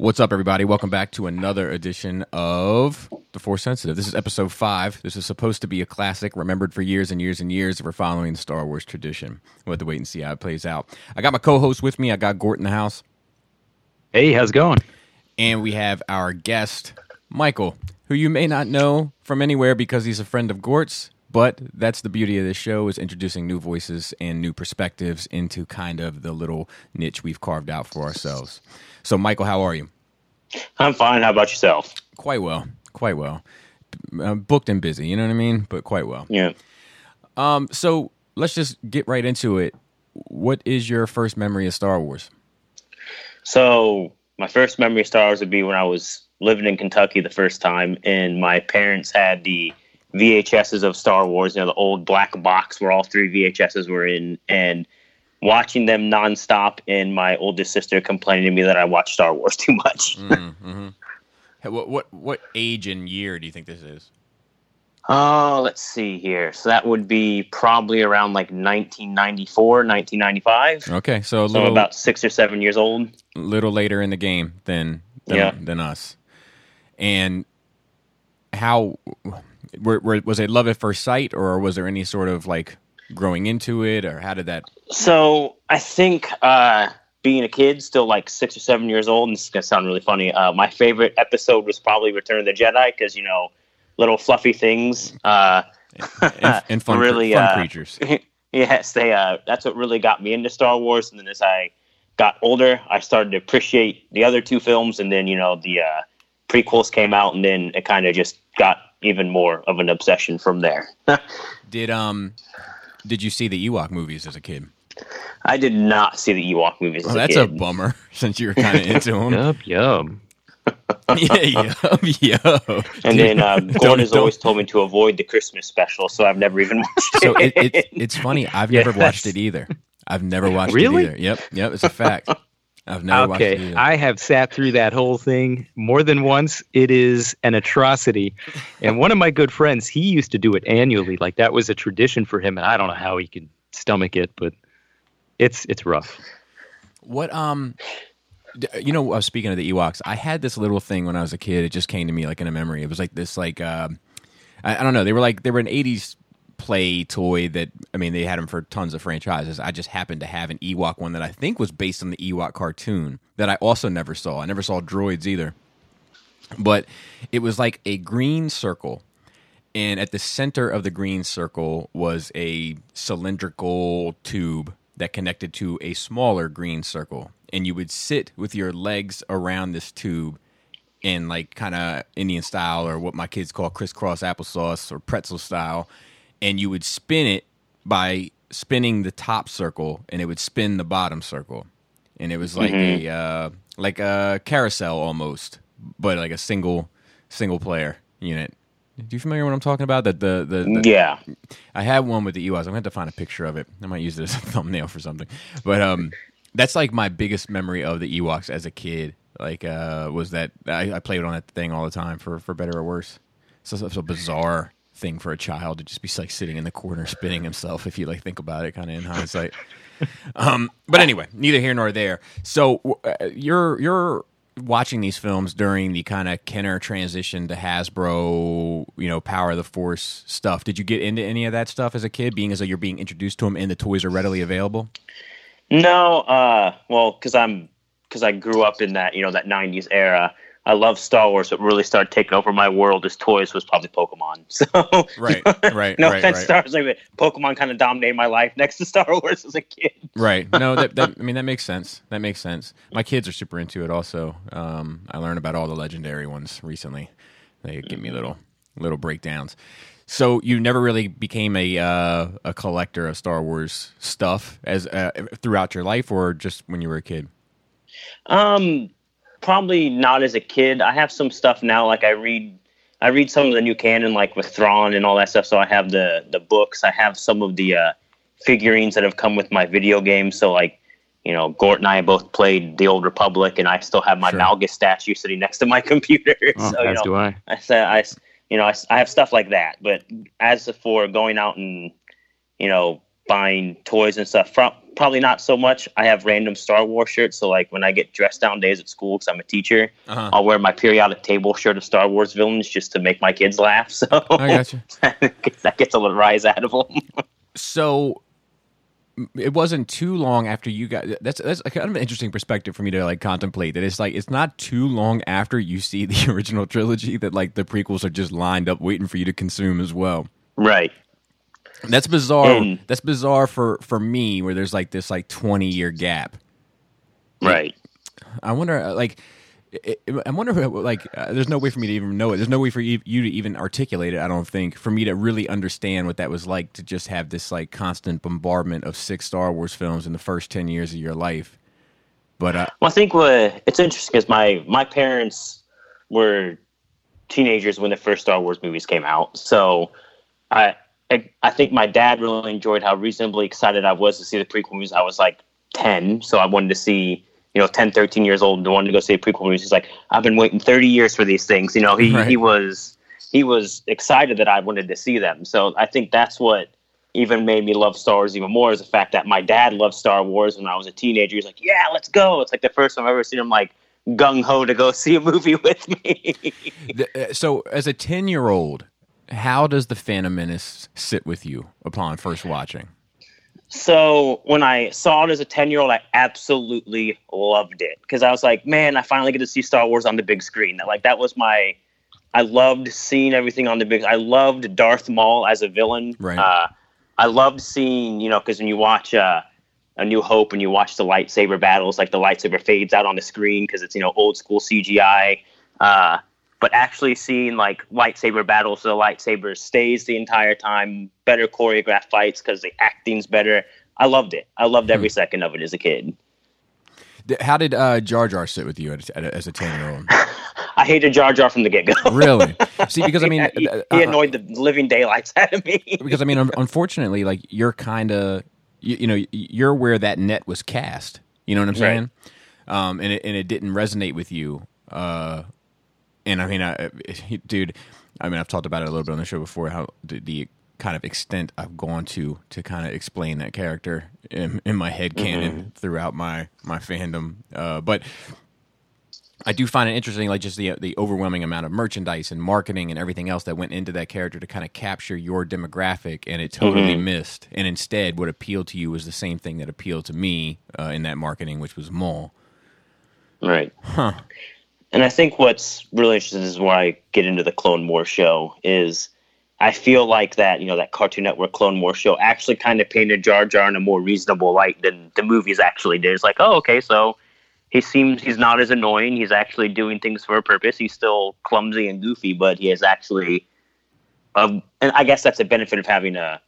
What's up, everybody? Welcome back to another edition of The Force Sensitive. This is episode five. This is supposed to be a classic, remembered for years and years and years. We're following the Star Wars tradition. We'll have to wait and see how it plays out. I got my co host with me. I got Gort in the house. Hey, how's it going? And we have our guest, Michael, who you may not know from anywhere because he's a friend of Gort's. But that's the beauty of this show is introducing new voices and new perspectives into kind of the little niche we've carved out for ourselves. So, Michael, how are you? I'm fine. How about yourself? Quite well. Quite well. Uh, booked and busy, you know what I mean? But quite well. Yeah. Um, so let's just get right into it. What is your first memory of Star Wars? So my first memory of Star Wars would be when I was living in Kentucky the first time, and my parents had the VHSs of Star Wars, you know, the old black box where all three VHSs were in, and watching them nonstop, and my oldest sister complaining to me that I watch Star Wars too much. mm-hmm. What what what age and year do you think this is? Oh, let's see here. So that would be probably around like 1994, 1995. Okay, so a So little about six or seven years old. A little later in the game than than, Yeah. than us. And how were, were, was it love at first sight, or was there any sort of like growing into it, or how did that? So I think uh, being a kid, still like six or seven years old, and this is gonna sound really funny. Uh, my favorite episode was probably Return of the Jedi because you know, little fluffy things. Uh, And, and fun, Really, fun uh, creatures. yes, they. Uh, that's what really got me into Star Wars. And then as I got older, I started to appreciate the other two films, and then you know the uh, prequels came out, and then it kind of just got even more of an obsession from there. Did um did you see the Ewok movies as a kid? I did not see the Ewok movies. Oh, as that's a a bummer since you were kind of into them. Yup, yum. yeah, yup, yup. And then uh, Gordon has always told me to avoid the Christmas special, so I've never even watched So it, it. it, it's funny. I've never watched it either. I've never watched Really? it either. Yep, yep. It's a fact. I've never watched it Okay. I have sat through that whole thing more than once. It is an atrocity. And one of my good friends, he used to do it annually. Like that was a tradition for him, and I don't know how he could stomach it, but it's it's rough. What um, you know, uh, speaking of the Ewoks, I had this little thing when I was a kid. It just came to me like in a memory. It was like this, like uh, I, I don't know. They were like they were an '80s play toy that I mean they had them for tons of franchises. I just happened to have an Ewok one that I think was based on the Ewok cartoon that I also never saw. I never saw droids either, but it was like a green circle and at the center of the green circle was a cylindrical tube that connected to a smaller green circle and you would sit with your legs around this tube in like kind of indian style or what my kids call crisscross applesauce or pretzel style and you would spin it by spinning the top circle and it would spin the bottom circle and it was like a uh, like a carousel almost but like a single single player unit do you familiar with what I'm talking about? That the, the, the yeah, I had one with the Ewoks. I'm gonna have to find a picture of it. I might use it as a thumbnail for something. But um, that's like my biggest memory of the Ewoks as a kid. Like, uh, was that I, I played on that thing all the time for for better or worse. So it's a bizarre thing for a child to just be like sitting in the corner spinning himself. If you like think about it, kind of in hindsight. um, but anyway, neither here nor there. So uh, you're you're watching these films during the kind of Kenner transition to Hasbro, you know, Power of the Force stuff. Did you get into any of that stuff as a kid, being as though you're being introduced to them and the toys are readily available? no, uh, well, because I'm because I grew up in that you know that '90s era. I love Star Wars. What really started taking over my world as toys was probably Pokemon. So Right, right, no right, offense, right. Star Wars, like, Pokemon kind of dominated my life next to Star Wars as a kid. Right. No, that, that I mean that makes sense. That makes sense. My kids are super into it. Also, um, I learned about all the legendary ones recently. They give me little little breakdowns. So you never really became a uh, a collector of Star Wars stuff as uh, throughout your life, or just when you were a kid. Um, probably not as a kid. I have some stuff now. Like I read, I read some of the new canon, like with Thrawn and all that stuff. So I have the the books. I have some of the uh, figurines that have come with my video games. So like, you know, Gort and I both played the Old Republic, and I still have my Sure. Malgus statue sitting next to my computer. Oh, so you as know, do I. I said I, you know, I, I have stuff like that. But as for going out and, you know, buying toys and stuff. From probably not so much. I have random Star Wars shirts. So like when I get dressed down days at school because I'm a teacher, Uh-huh. I'll wear my periodic table shirt of Star Wars villains just to make my kids laugh. So I got you. that gets a little rise out of them. So it wasn't too long after you got that's that's kind of an interesting perspective for me to like contemplate that it's like it's not too long after you see the original trilogy that like the prequels are just lined up waiting for you to consume as well. right. That's bizarre. And- that's bizarre for for me where there's like this like 20 year gap. Right. I wonder, uh, like, I wonder, like, uh, there's no way for me to even know it. There's no way for you you to even articulate it. I don't think for me to really understand what that was like to just have this like constant bombardment of six Star Wars films in the first ten years of your life. But uh, Well, I think what it's interesting because my my parents were teenagers when the first Star Wars movies came out, so I I, I think my dad really enjoyed how reasonably excited I was to see the prequel movies. I was like ten, so I wanted to see. You know, 10, 13 years old, and wanted to go see the prequel movies. He's like, I've been waiting 30 years for these things. You know, he, Right. he was he was excited that I wanted to see them. So I think that's what even made me love Star Wars even more is the fact that my dad loved Star Wars when I was a teenager. He's like, "Yeah, let's go." It's like the first time I've ever seen him like gung ho to go see a movie with me. uh, so as a ten year old, how does the Phantom Menace sit with you upon first watching? so when I saw it as a ten year old, I absolutely loved it because I was like, "Man, I finally get to see Star Wars on the big screen." That like that was my. I loved seeing everything on the big. I loved Darth Maul as a villain. Right. Uh, I loved seeing, you know, because when you watch uh, A New Hope and you watch the lightsaber battles, like the lightsaber fades out on the screen because it's, you know, old school CGI. Uh, but actually seeing like lightsaber battles, so the lightsaber stays the entire time, better choreographed fights because the acting's better. I loved it. I loved every second of it as a kid. How did uh, Jar Jar sit with you at, at, as a ten year old? I hated Jar Jar from the get go. Really? See, because I mean, he, uh, he uh, annoyed the living daylights out of me. because I mean, unfortunately, like you're kind of, you, you know, you're where that net was cast. You know what I'm Right. saying? Um, and it, and it didn't resonate with you. Uh, and I mean, I, dude, I mean, I've talked about it a little bit on the show before. How the, the kind of extent I've gone to to kind of explain that character in, in my head canon throughout my my fandom. Uh, but I do find it interesting, like just the the overwhelming amount of merchandise and marketing and everything else that went into that character to kind of capture your demographic, and it totally missed. And instead, what appealed to you was the same thing that appealed to me uh, in that marketing, which was Maul. Right. Huh. And I think what's really interesting is where I get into the Clone Wars show is I feel like that, you know, that Cartoon Network Clone Wars show actually kind of painted Jar Jar in a more reasonable light than the movies actually did. It's like, oh, okay, so he seems he's not as annoying. He's actually doing things for a purpose. He's still clumsy and goofy, but he is actually um, and I guess that's a benefit of having a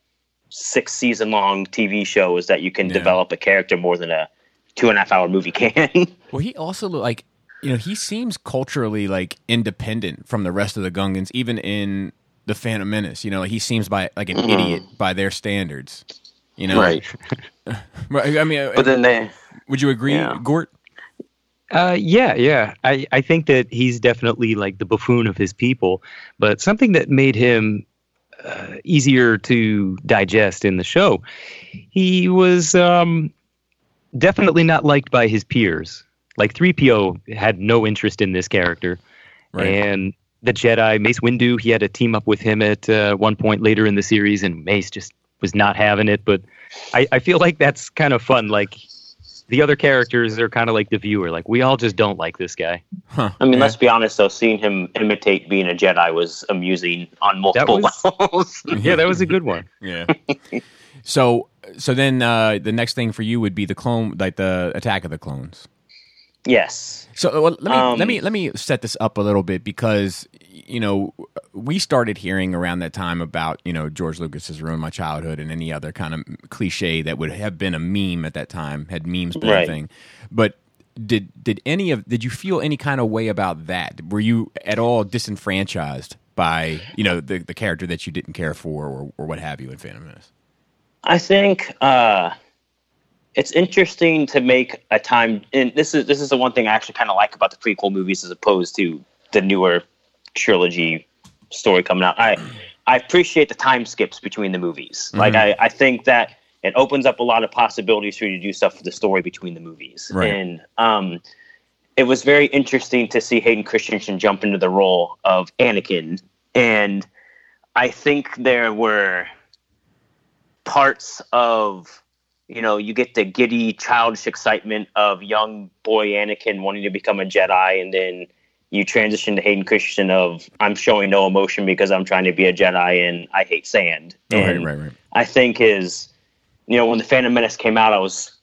six season long TV show is that you can Yeah. develop a character more than a two and a half hour movie can. Well, he also like you know he seems culturally like independent from the rest of the Gungans, even in the Phantom Menace. You know, he seems by like an idiot by their standards. You know, Right, I mean, uh, But then they would you agree, Yeah. Gort? Uh, yeah, yeah. I, I think that he's definitely like the buffoon of his people, but something that made him uh, easier to digest in the show, he was um, definitely not liked by his peers. Like 3PO had no interest in this character. Right. And the Jedi, Mace Windu, he had a team up with him at uh, one point later in the series, and Mace just was not having it. But I, I feel like that's kind of fun. Like the other characters are kind of like the viewer. Like we all just don't like this guy. Huh. I mean, Yeah. let's be honest though, seeing him imitate being a Jedi was amusing on multiple was- levels. Yeah, that was a good one. Yeah. so so then uh, the next thing for you would be the clone, like the Attack of the Clones. Yes. So uh, well, let me Um, let me let me set this up a little bit because you know we started hearing around that time about you know George Lucas has ruined my childhood and any other kind of cliche that would have been a meme at that time had memes been a thing, but. Did did any of did you feel any kind of way about that? Were you at all disenfranchised by you know the the character that you didn't care for or, or what have you in Phantom Menace? I think uh, it's interesting to make a time, and this is this is the one thing I actually kind of like about the prequel movies as opposed to the newer trilogy story coming out. I I appreciate the time skips between the movies. Like I I think that it opens up a lot of possibilities for you to do stuff for the story between the movies. Right. And um, it was very interesting to see Hayden Christensen jump into the role of Anakin. And I think there were parts of, you know, you get the giddy, childish excitement of young boy Anakin wanting to become a Jedi, and then you transition to Hayden Christensen of I'm showing no emotion because I'm trying to be a Jedi and I hate sand. Oh, and right, right, right. I think is, you know, when the Phantom Menace came out, I was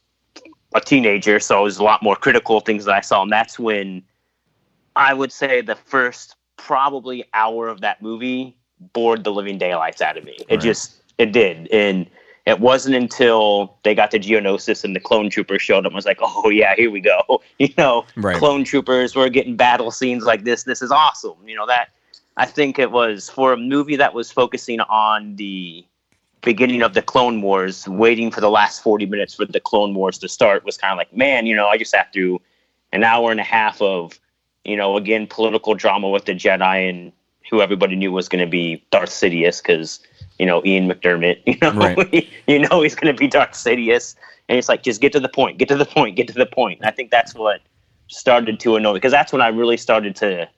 a teenager, so I was a lot more critical of things that I saw, and that's when I would say the first probably hour of that movie bored the living daylights out of me. It Right. just it did, and it wasn't until they got to Geonosis and the clone troopers showed up. I was like, oh yeah, here we go. You know, Right. clone troopers. We're getting battle scenes like this. This is awesome. You know that. I think it was for a movie that was focusing on the beginning of the Clone Wars, waiting for the last 40 minutes for the Clone Wars to start was kind of like, man, you know, I just sat through an hour and a half of, you know, again, political drama with the Jedi and who everybody knew was going to be Darth Sidious because, you know, Ian McDiarmid, you know, Right. you know he's going to be Darth Sidious. And it's like, just get to the point, get to the point, get to the point. And I think that's what started to annoy me because that's when I really started to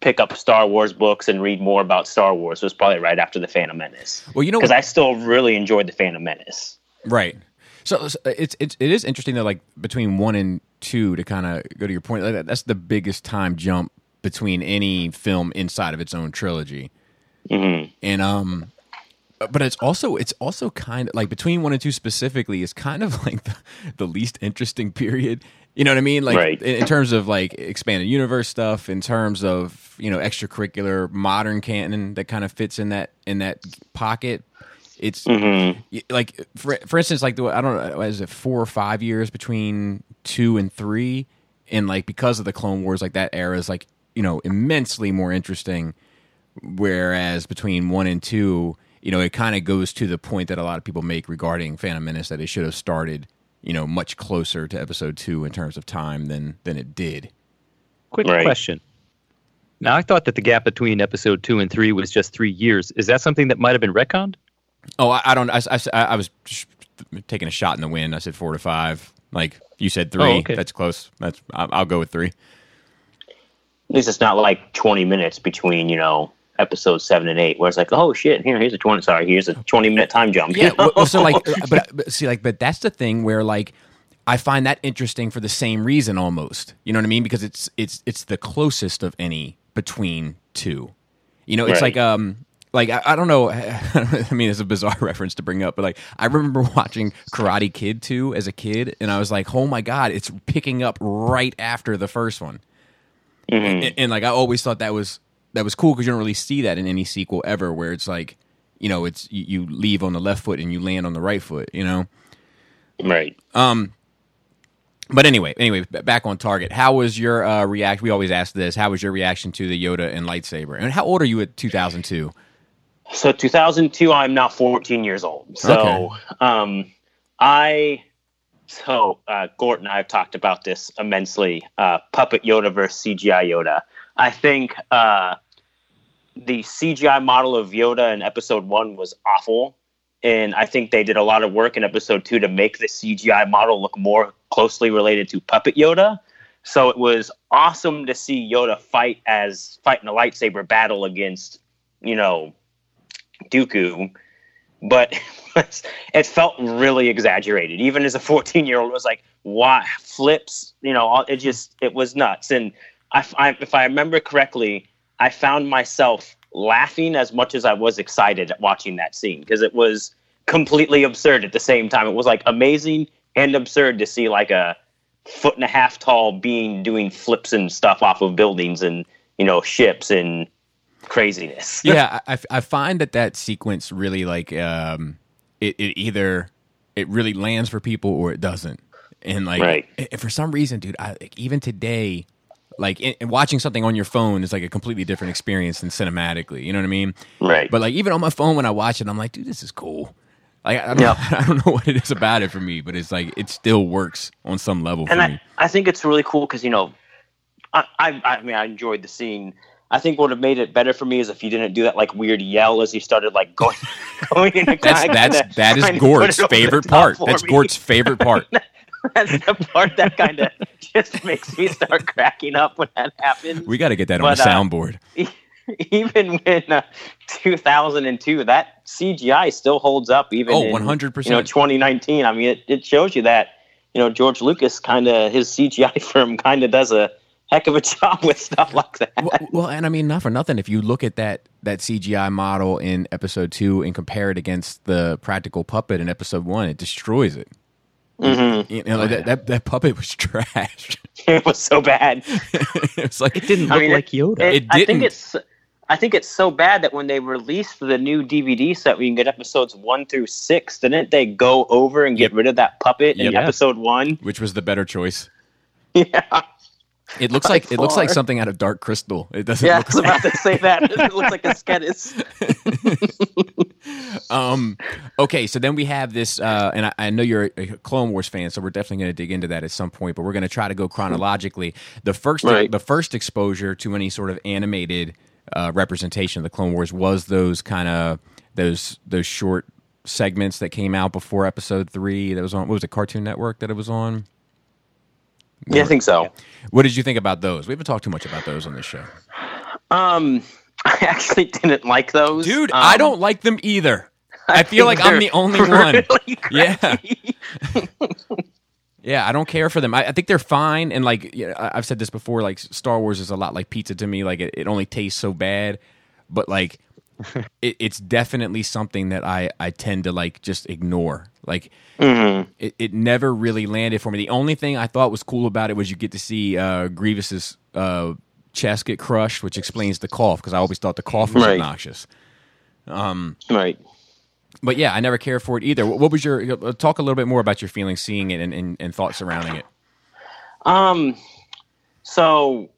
pick up Star Wars books and read more about Star Wars. It was probably right after the Phantom Menace Well, you know, because I still really enjoyed the Phantom Menace. Right. So, so it's it's it is interesting that like between one and two to kind of go to your point. Like, that's the biggest time jump between any film inside of its own trilogy. And um, but it's also it's also kind of like between one and two specifically is kind of like the, the least interesting period. You know what I mean? Like Right. in, in terms of like expanded universe stuff, in terms of you know extracurricular modern canon that kind of fits in that in that pocket. It's mm-hmm. y- like for for instance, like the I don't know, is it four or five years between two and three, and like because of the Clone Wars, like that era is like you know immensely more interesting. Whereas between one and two, you know, it kind of goes to the point that a lot of people make regarding Phantom Menace that it should have started, you know, much closer to Episode two in terms of time than than it did. Quick Right. question. Now, I thought that the gap between episode two and three was just three years. Is that something that might have been retconned? Oh, I, I don't. I, I, I was taking a shot in the wind. I said four to five. Like you said, three. Oh, okay. That's close. That's I'll, I'll go with three. At least it's not like 20 minutes between, you know, episode seven and eight, where it's like, oh shit, here, here's a 20, sorry, here's a 20 minute time jump. Yeah. well, so like, but, but see, like, but that's the thing where like I find that interesting for the same reason almost. You know what I mean? Because it's it's it's the closest of any between two. You know, it's Right. like um. Like I, I don't know. I mean, it's a bizarre reference to bring up, but like I remember watching Karate Kid 2 as a kid, and I was like, "Oh my god, it's picking up right after the first one." and, and, like I always thought that was that was cool because you don't really see that in any sequel ever, where it's like you know it's you, you leave on the left foot and you land on the right foot, you know. right. Um, but anyway, anyway, back on target. How was your uh, reaction? We always ask this. How was your reaction to the Yoda and lightsaber? And how old are you at 2002? So 2002, I'm now 14 years old. So, Okay. um, I, so uh, Gort and I have talked about this immensely. Uh, Puppet Yoda versus CGI Yoda. I think uh, the CGI model of Yoda in Episode One was awful, and I think they did a lot of work in Episode Two to make the CGI model look more closely related to Puppet Yoda. So it was awesome to see Yoda fight as fighting a lightsaber battle against, you know, Dooku, but it felt really exaggerated. Even as a 14 year old, was like, why flips? You know, it just it was nuts. And I, I, if I remember correctly, I found myself laughing as much as I was excited at watching that scene because it was completely absurd at the same time. It was like amazing and absurd to see like a foot and a half tall being doing flips and stuff off of buildings and you know ships and craziness. yeah, I, I- find that that sequence really like um, it, it either it really lands for people or it doesn't, and like Right. for some reason, dude, I, like, even today, like in, in watching something on your phone is like a completely different experience than cinematically. You know what I mean? Right. But like even on my phone when I watch it, I'm like, dude, this is cool. Like I don't, Yeah. I don't know what it is about it for me, but it's like it still works on some level for and me. I, I think it's really cool because you know I, I I mean I enjoyed the scene. I think would have made it better for me is if you didn't do that like weird yell as he started like going going in. That's that's that is Gort's favorite part. That's Gort's favorite part. that's the part that kind of just makes me start cracking up when that happens. We got to get that but, on the uh, soundboard. Uh, even when uh, 2002, that CGI still holds up. Even oh, 100 percent. You know, 2019. I mean, it, it shows you that you know George Lucas kind of his CGI firm kind of does a heck of a job with stuff like that. Well, well, and I mean, not for nothing. If you look at that that CGI model in Episode Two and compare it against the practical puppet in Episode One, it destroys it. Mm-hmm. You know, that, that, that puppet was trash. it was so bad. it was like it didn't look I mean, like Yoda. It, it, I think it's I think it's so bad that when they released the new DVD set we can get episodes one through six, didn't they go over and get yep. rid of that puppet in yep. episode one? Which was the better choice. Yeah. It looks like far. it looks like something out of Dark Crystal. It doesn't. Yeah, look I was like... about to say that. It looks like a Skeksis. um. Okay, so then we have this, uh, and I, I, know you're a Clone Wars fan, so we're definitely going to dig into that at some point. But we're going to try to go chronologically. The first, right. the first exposure to any sort of animated uh, representation of the Clone Wars was those kind of those those short segments that came out before Episode Three. That was on. What was it? Cartoon Network that it was on. Yeah, I think so. What did you think about those? We haven't talked too much about those on this show. Um, I actually didn't like those. Dude, um, I don't like them either. I, I feel like I'm the only really one. Yeah. yeah, I don't care for them. I, I think they're fine. And like you know, I've said this before, like Star Wars is a lot like pizza to me. Like it, it only tastes so bad, but like it, it's definitely something that I I tend to like just ignore. Like mm-hmm. it, it never really landed for me. The only thing I thought was cool about it was you get to see uh, Grievous's uh, chest get crushed, which explains the cough because I always thought the cough was right. obnoxious. Um, right. But yeah, I never cared for it either. What, what was your uh, talk a little bit more about your feelings seeing it and, and, and thoughts surrounding it? Um, so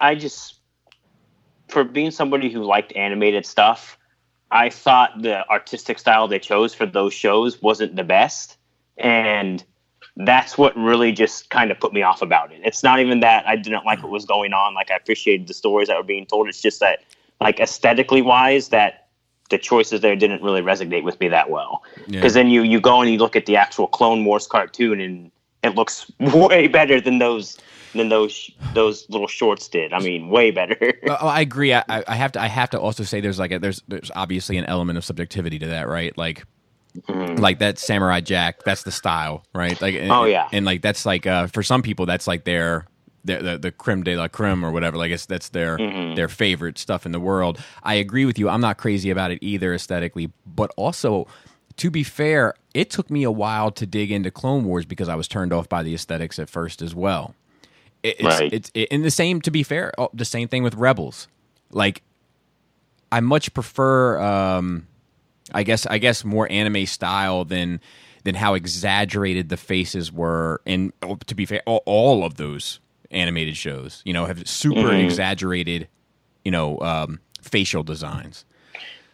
I just for being somebody who liked animated stuff, I thought the artistic style they chose for those shows wasn't the best. And that's what really just kind of put me off about it. It's not even that I didn't like what was going on. Like I appreciated the stories that were being told. It's just that, like aesthetically wise, that the choices there didn't really resonate with me that well. Because yeah. then you you go and you look at the actual Clone Wars cartoon, and it looks way better than those than those those little shorts did. I mean, way better. oh, I agree. I, I have to I have to also say there's like a, there's there's obviously an element of subjectivity to that, right? Like mm. like that Samurai Jack, that's the style, right? Like oh and, yeah, and like that's like uh, for some people that's like their the, the, the creme de la creme or whatever. Like it's, that's their mm-hmm. their favorite stuff in the world. I agree with you. I'm not crazy about it either aesthetically, but also to be fair, it took me a while to dig into Clone Wars because I was turned off by the aesthetics at first as well. It's, right. it's it, and the same to be fair, oh, the same thing with Rebels. Like, I much prefer, um, I guess, I guess more anime style than than how exaggerated the faces were. And oh, to be fair, all, all of those animated shows, you know, have super mm-hmm. exaggerated, you know, um, facial designs.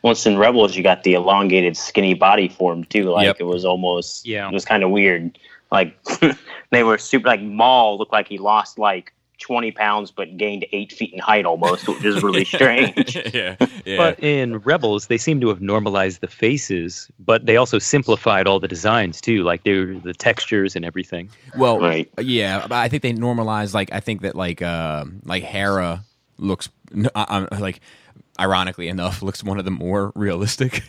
Once in Rebels, you got the elongated, skinny body form too. Like yep. it was almost, yeah, it was kind of weird. Like they were super. Like Maul looked like he lost like 20 pounds but gained eight feet in height almost, which is really strange. yeah, yeah. But in Rebels, they seem to have normalized the faces, but they also simplified all the designs too, like they were, the textures and everything. Well, right. yeah, I think they normalized. Like I think that like uh, like Hera looks uh, like ironically enough looks one of the more realistic.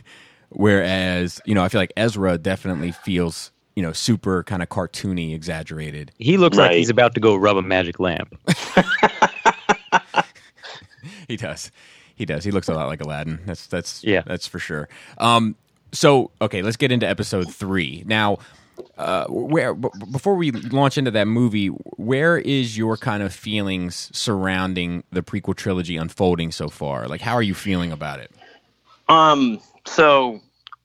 Whereas, you know, I feel like Ezra definitely feels you know, super kind of cartoony, exaggerated. He looks right. like he's about to go rub a magic lamp. he does. He does. He looks a lot like Aladdin. That's that's yeah. That's for sure. Um. So okay, let's get into episode three now. Uh, where b- before we launch into that movie, where is your kind of feelings surrounding the prequel trilogy unfolding so far? Like, how are you feeling about it? Um. So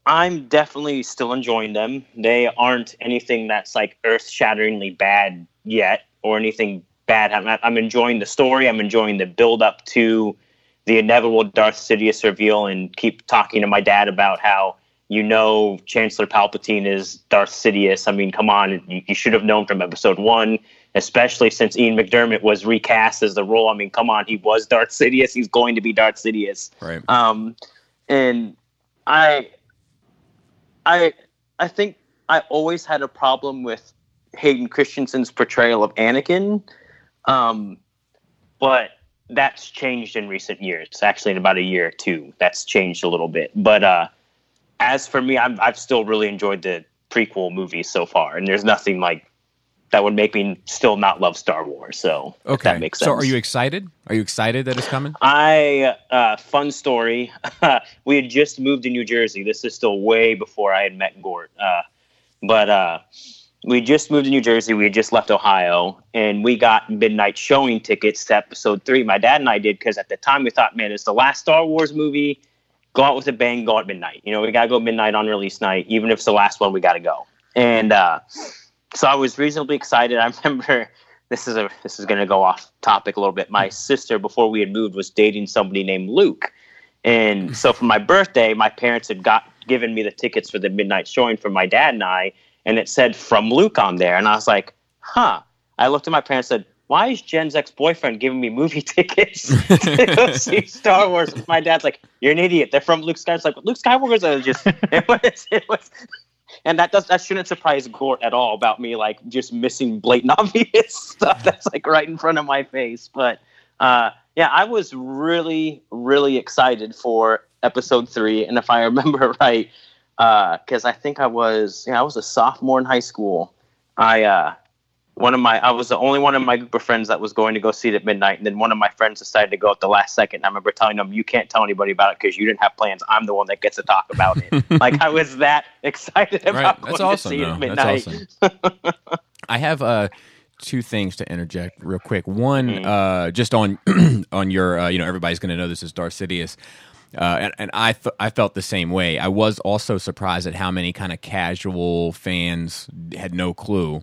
I'm definitely still enjoying them. They aren't anything that's like earth shatteringly bad yet or anything bad. I'm, I'm enjoying the story. I'm enjoying the build up to the inevitable Darth Sidious reveal and keep talking to my dad about how you know Chancellor Palpatine is Darth Sidious. I mean, come on, you, you should have known from episode one. especially since Ian McDiarmid was recast as the role. I mean, come on, he was Darth Sidious. He's going to be Darth Sidious. Right. Um, and I, I, I think I always had a problem with Hayden Christensen's portrayal of Anakin, um, but that's changed in recent years. Actually, in about a year or two, that's changed a little bit. But uh, as for me, I'm, I've still really enjoyed the prequel movies so far, and there's nothing like that would make me still not love Star Wars. So Okay. that makes sense. So are you excited? Are you excited that it's coming? I uh, fun story. we had just moved to New Jersey. This is still way before I had met Gort. Uh, but uh, we just moved to New Jersey. We had just left Ohio, and we got midnight showing tickets to Episode Three. My dad and I did because at the time we thought, man, it's the last Star Wars movie. Go out with a bang. Go at midnight. You know, we gotta go midnight on release night. Even if it's the last one, we gotta go. And uh, so I was reasonably excited. I remember this is a this is going to go off topic a little bit. My hmm. sister, before we had moved, was dating somebody named Luke, and hmm. so for my birthday, my parents had got given me the tickets for the midnight showing for my dad and I, and it said from Luke on there, and I was like, huh. I looked at my parents and said. Why is Jen's ex boyfriend giving me movie tickets to go see Star Wars? My dad's like, "You're an idiot. They're from Luke Skywalker." It's like Luke Skywalker's just it was it was and that does that shouldn't surprise Gort at all about me like just missing blatant obvious stuff that's like right in front of my face. But uh, yeah, I was really really excited for episode three, and if I remember right, because I think I was yeah I was a sophomore in high school. I uh, one of my I was the only one of my group of friends that was going to go see it at midnight, and then one of my friends decided to go at the last second. I remember telling them, "You can't tell anybody about it because you didn't have plans. I'm the one that gets to talk about it." like I was that excited about Right. going That's to awesome. see it at midnight. That's awesome. I have uh, two things to interject real quick. One, Mm. uh, just on on your, uh, you know, everybody's going to know this is Darth Sidious. Uh, and, and I th- I felt the same way. I was also surprised at how many kind of casual fans had no clue.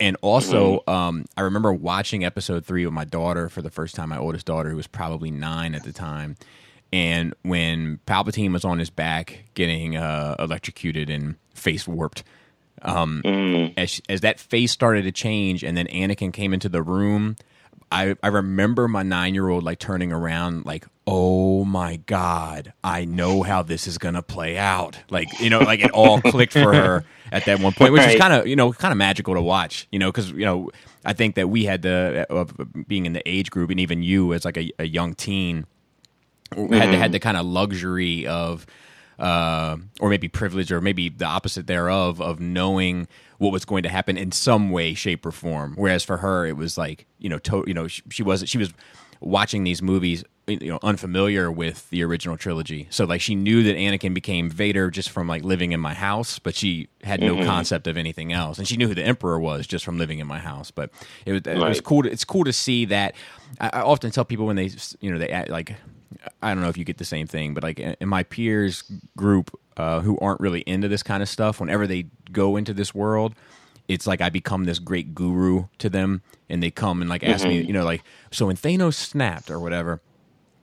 And also, Mm-hmm. um, I remember watching episode three with my daughter for the first time. My oldest daughter, who was probably nine at the time, and when Palpatine was on his back getting uh, electrocuted and face warped, um, as as that face started to change, and then Anakin came into the room. I, I remember my nine year old like turning around like oh my god I know how this is gonna play out like you know like it all clicked for her at that one point which is Right. kind of you know kind of magical to watch you know because you know I think that we had the of being in the age group and even you as like a, a young teen had the, had the kind of luxury of uh, or maybe privilege or maybe the opposite thereof of knowing what was going to happen in some way shape or form. Whereas for her it was like you know to, you know she, she was she was watching these movies you know unfamiliar with the original trilogy. So like she knew that Anakin became Vader just from like living in my house but she had no mm-hmm. concept of anything else. And she knew who the emperor was just from living in my house. But it was, it was cool to, it's cool to see that. I, I often tell people when they you know they act like I don't know if you get the same thing, but like in my peers group uh, who aren't really into this kind of stuff, whenever they go into this world, it's like I become this great guru to them, and they come and like ask me, you know, like so when Thanos snapped or whatever.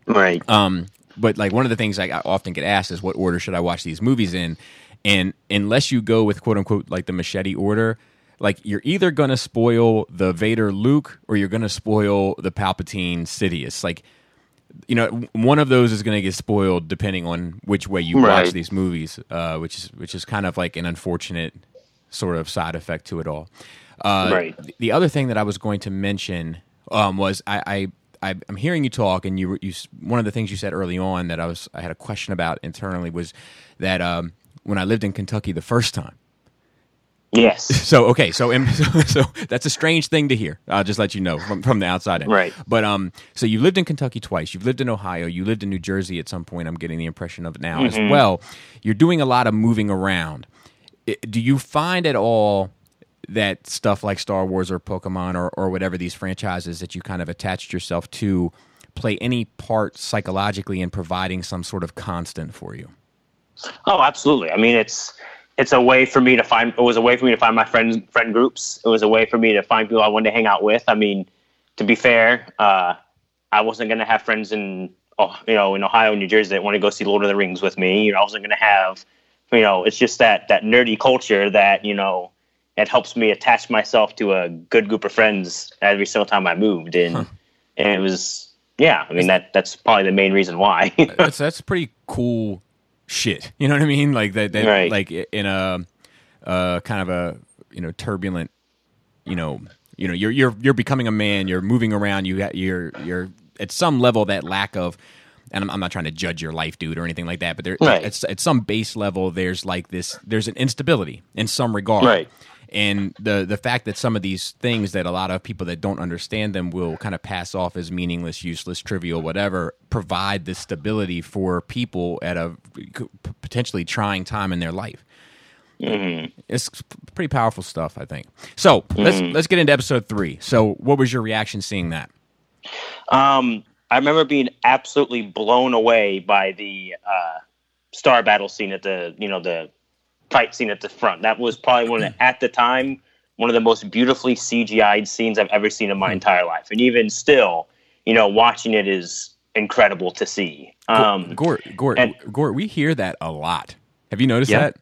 Right. Um, but like one of the things I I often get asked is what order should I watch these movies in, and unless you go with quote unquote like the machete order. Like you're either gonna spoil the Vader Luke or you're gonna spoil the Palpatine Sidious. Like you know, one of those is going to get spoiled depending on which way you watch these movies, uh, which is which is kind of like an unfortunate sort of side effect to it all. Uh, Right. The other thing that I was going to mention um, was I, I, I I'm hearing you talk, and you you one of the things you said early on that I was I had a question about internally was that um, when I lived in Kentucky the first time. Yes. So okay, so, so so that's a strange thing to hear. I'll just let you know from, from the outside in. Right. But um, so you lived in Kentucky twice. You've lived in Ohio. You lived in New Jersey at some point. I'm getting the impression of it now as well. You're doing a lot of moving around. Do you find at all that stuff like Star Wars or Pokemon or or whatever these franchises that you kind of attached yourself to play any part psychologically in providing some sort of constant for you? Oh, absolutely. I mean, it's it's a way for me to find. It was a way for me to find my friends, friend groups. It was a way for me to find people I wanted to hang out with. I mean, to be fair, uh, I wasn't going to have friends in, oh, you know, in Ohio, New Jersey that want to go see Lord of the Rings with me. You know, I wasn't going to have, you know, it's just that that nerdy culture that you know it helps me attach myself to a good group of friends every single time I moved, and huh. and it was yeah. I mean that that's probably the main reason why. that's that's pretty cool shit. You know what I mean? Like that, that right. like in a uh, kind of a you know turbulent, you know, you know, you're you're you're becoming a man. You're moving around. You got you're you're at some level that lack of. And I'm, I'm not trying to judge your life, dude, or anything like that. But there, right. at, at some base level, there's like this. There's an instability in some regard, right? And the the fact that some of these things that a lot of people that don't understand them will kind of pass off as meaningless, useless, trivial, whatever, provide this stability for people at a potentially trying time in their life. Mm-hmm. It's pretty powerful stuff, I think. So mm-hmm. let's let's get into episode three. So, what was your reaction seeing that? Um, I remember being absolutely blown away by the uh, star battle scene at the you know the fight scene at the front. That was probably one of, the, at the time one of the most beautifully CGI'd scenes I've ever seen in my hmm. entire life. And even still, you know, watching it is incredible to see. Um, Gort, Gort, and, Gort, we hear that a lot. Have you noticed yeah. that?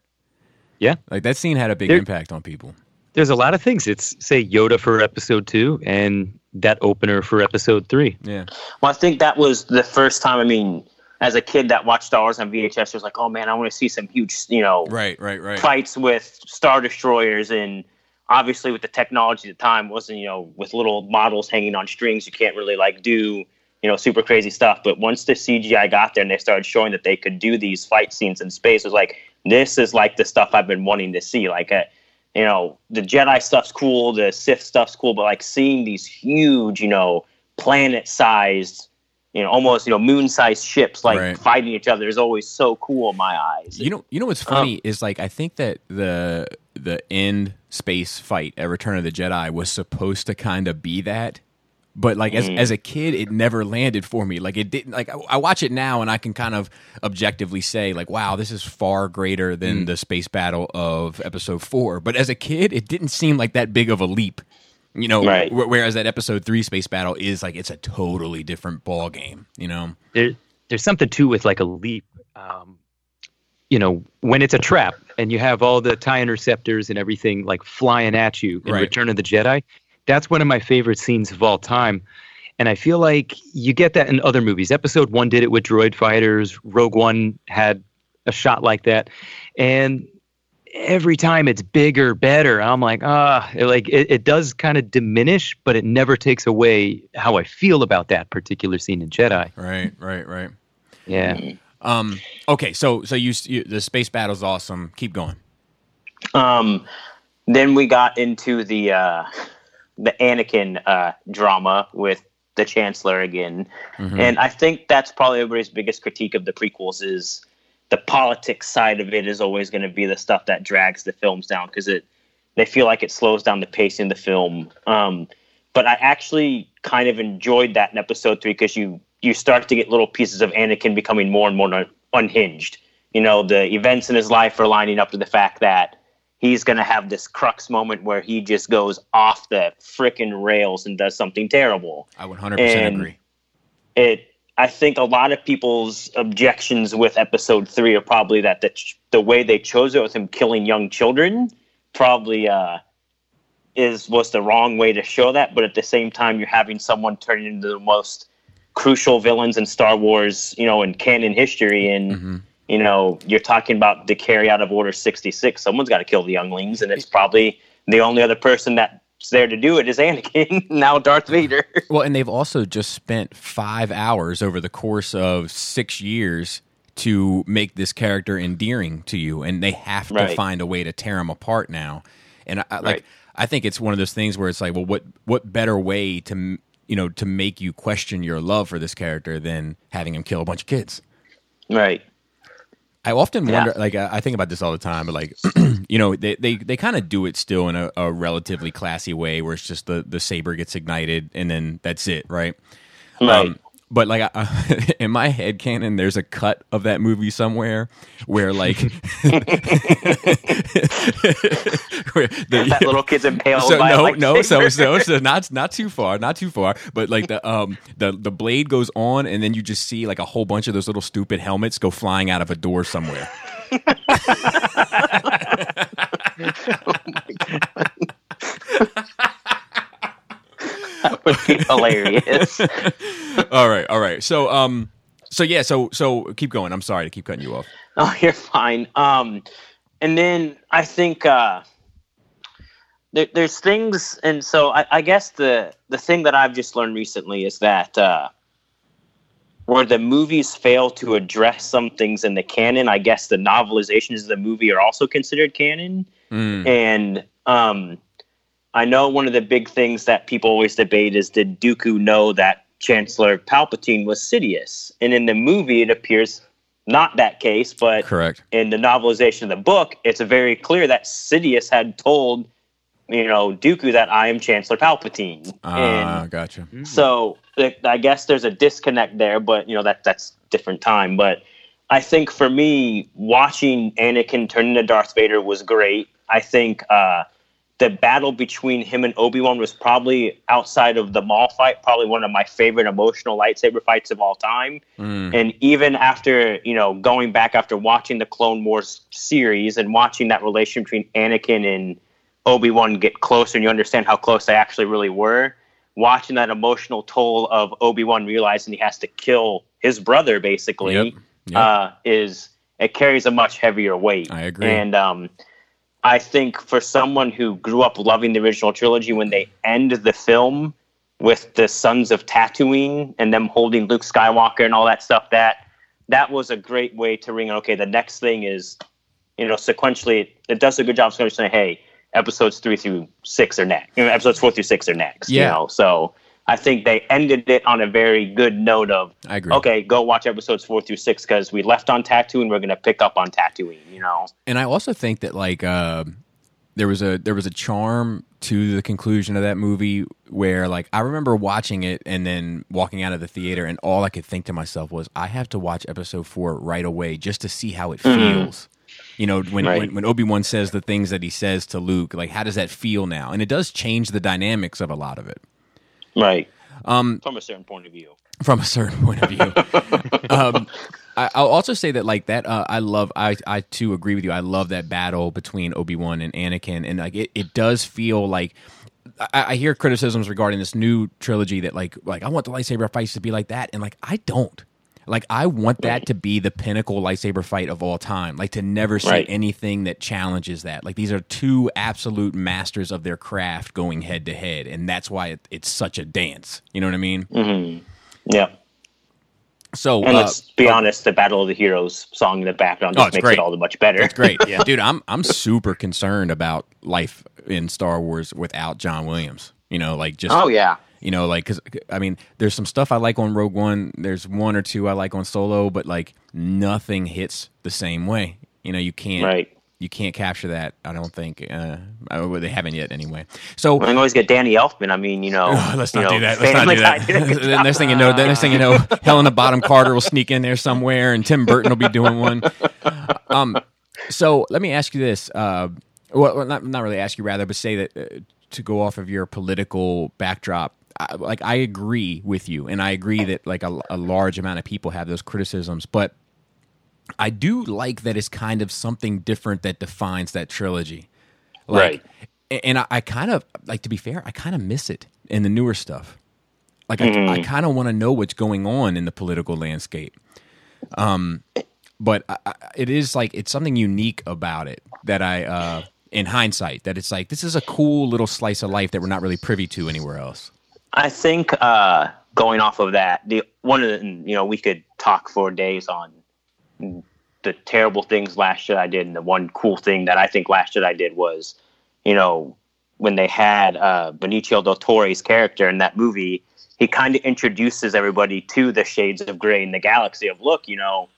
Yeah. Like that scene had a big there, impact on people. There's a lot of things. It's say Yoda for episode two and that opener for episode three. Yeah. Well, I think that was the first time. I mean, as a kid that watched Star Wars on VHS, was like, oh man, I want to see some huge, you know, right, right, right, fights with star destroyers, and obviously with the technology at the time wasn't, you know, with little models hanging on strings, you can't really like do, you know, super crazy stuff. But once the CGI got there and they started showing that they could do these fight scenes in space, it was like this is like the stuff I've been wanting to see. Like, uh, you know, the Jedi stuff's cool, the Sith stuff's cool, but like seeing these huge, you know, planet-sized you know, almost you know moon-sized ships like right. fighting each other is always so cool in my eyes. You know, you know what's funny um, is like I think that the the end space fight at Return of the Jedi was supposed to kind of be that, but like as mm. as a kid, it never landed for me. Like it didn't. Like I, I, watch it now and I can kind of objectively say like, wow, this is far greater than mm. the space battle of Episode Four. But as a kid, it didn't seem like that big of a leap. You know, right. whereas that episode three space battle is like it's a totally different ball game. You know, there, there's something too with like a leap. Um, you know, when it's a trap and you have all the tie interceptors and everything like flying at you in right. Return of the Jedi, that's one of my favorite scenes of all time. And I feel like you get that in other movies. Episode one did it with droid fighters. Rogue One had a shot like that. And every time it's bigger, better. I'm like, ah, like it, it does kind of diminish, but it never takes away how I feel about that particular scene in Jedi. Right, right, right. Yeah. Um. Okay. So, so you, you the space battle's awesome. Keep going. Um. Then we got into the uh, the Anakin uh, drama with the Chancellor again, mm-hmm. and I think that's probably everybody's biggest critique of the prequels is the politics side of it is always going to be the stuff that drags the films down because it they feel like it slows down the pacing of the film. Um, but I actually kind of enjoyed that in episode three because you you start to get little pieces of Anakin becoming more and more unhinged. You know, the events in his life are lining up to the fact that he's going to have this crux moment where he just goes off the freaking rails and does something terrible. I would 100% and agree. It I think a lot of people's objections with episode three are probably that the the way they chose it with him killing young children probably uh, is was the wrong way to show that. But at the same time, you're having someone turn into the most crucial villains in Star Wars, you know, in canon history, and mm-hmm. you know, you're talking about the carry out of Order sixty six. Someone's got to kill the younglings, and it's probably the only other person that there to do it is Anakin, now Darth Vader. well, and they've also just spent five hours over the course of six years to make this character endearing to you, and they have to right. find a way to tear him apart now. And I, like, right. I think it's one of those things where it's like, well, what what better way to you know to make you question your love for this character than having him kill a bunch of kids? Right. I often wonder, yeah. like I think about this all the time, but like, you know, they they, they kind of do it still in a, a, relatively classy way, where it's just the the saber gets ignited and then that's it, right? Right. Um, but like uh, in my head canon there's a cut of that movie somewhere where like where the, that little kid's impaled so, by no no so, so so not not too far not too far but like the um the the blade goes on and then you just see like a whole bunch of those little stupid helmets go flying out of a door somewhere. That would be hilarious. all right, all right. So, um, so yeah, so so keep going. I'm sorry to keep cutting you off. Oh, you're fine. Um, and then I think uh, there, there's things, and so I, I, guess the the thing that I've just learned recently is that uh, where the movies fail to address some things in the canon, I guess the novelizations of the movie are also considered canon. Mm. And um, I know one of the big things that people always debate is did Dooku know that Chancellor Palpatine was Sidious? And in the movie, it appears not that case, but correct in the novelization of the book, it's very clear that Sidious had told you know Dooku that I am Chancellor Palpatine. Ah, uh, gotcha. So I guess there's a disconnect there, but you know that that's different time. But I think for me, watching Anakin turn into Darth Vader was great. I think uh, the battle between him and Obi Wan was probably outside of the Maul fight, probably one of my favorite emotional lightsaber fights of all time. Mm. And even after you know going back after watching the Clone Wars series and watching that relation between Anakin and Obi Wan get closer, and you understand how close they actually really were. Watching that emotional toll of Obi Wan realizing he has to kill his brother, basically, yep. Yep. Uh, is it carries a much heavier weight. I agree. And um, I think for someone who grew up loving the original trilogy, when they end the film with the Suns of Tatooine and them holding Luke Skywalker and all that stuff, that that was a great way to ring. Okay, the next thing is, you know, sequentially, it does a good job of saying, hey episodes three through six are next. You know, episodes four through six are next. Yeah. You know, so I think they ended it on a very good note of I agree. Okay, go watch episodes four through six because we left on Tatooine. And we're going to pick up on Tatooine. You know. And I also think that like uh, there was a there was a charm to the conclusion of that movie where like I remember watching it and then walking out of the theater and all I could think to myself was I have to watch episode four right away just to see how it mm-hmm. feels. You know, when, right. when, when Obi Wan says the things that he says to Luke, like how does that feel now? And it does change the dynamics of a lot of it. Right. Um, from a certain point of view. From a certain point of view. um, I, will also say that like that. Uh, I love. I I too agree with you. I love that battle between Obi Wan and Anakin, and like it, it does feel like. I, I hear criticisms regarding this new trilogy that like like I want the lightsaber fights to be like that, and like I don't. Like I want that to be the pinnacle lightsaber fight of all time. Like to never see right. anything that challenges that. Like these are two absolute masters of their craft going head to head, and that's why it, it's such a dance. You know what I mean? Mm-hmm. Yeah. So and let's uh, be uh, honest, the Battle of the Heroes song in the background just oh, makes great. it all the much better. It's great, yeah, dude. I'm I'm super concerned about life in Star Wars without John Williams. You know, like just oh yeah, you know, like because I mean, there's some stuff I like on Rogue One. There's one or two I like on Solo, but like nothing hits the same way. You know, you can't. Right. You can't capture that. I don't think uh, they haven't yet. Anyway, so I always get Danny Elfman. I mean, you know, let's not know, do that. Let's not do that. the next thing you know, the next thing you know, Helena Bonham Carter will sneak in there somewhere, and Tim Burton will be doing one. Um, so let me ask you this. Uh, well, not not really ask you rather, but say that uh, to go off of your political backdrop I, like I agree with you, and I agree that like a, a large amount of people have those criticisms, but I do like that it's kind of something different that defines that trilogy. Like, right. And I, I, kind of like to be fair, I kind of miss it in the newer stuff. Like mm. I, I kind of want to know what's going on in the political landscape. Um, but I, it is like it's something unique about it that I, uh, in hindsight, that it's like this is a cool little slice of life that we're not really privy to anywhere else. I think uh, going off of that, the one of the you know we could talk for days on the terrible things Last Jedi did, and the one cool thing that I think Last Jedi did was, you know, when they had uh, Benicio del Toro's character in that movie, he kind of introduces everybody to the shades of gray in the galaxy. Of look, you know,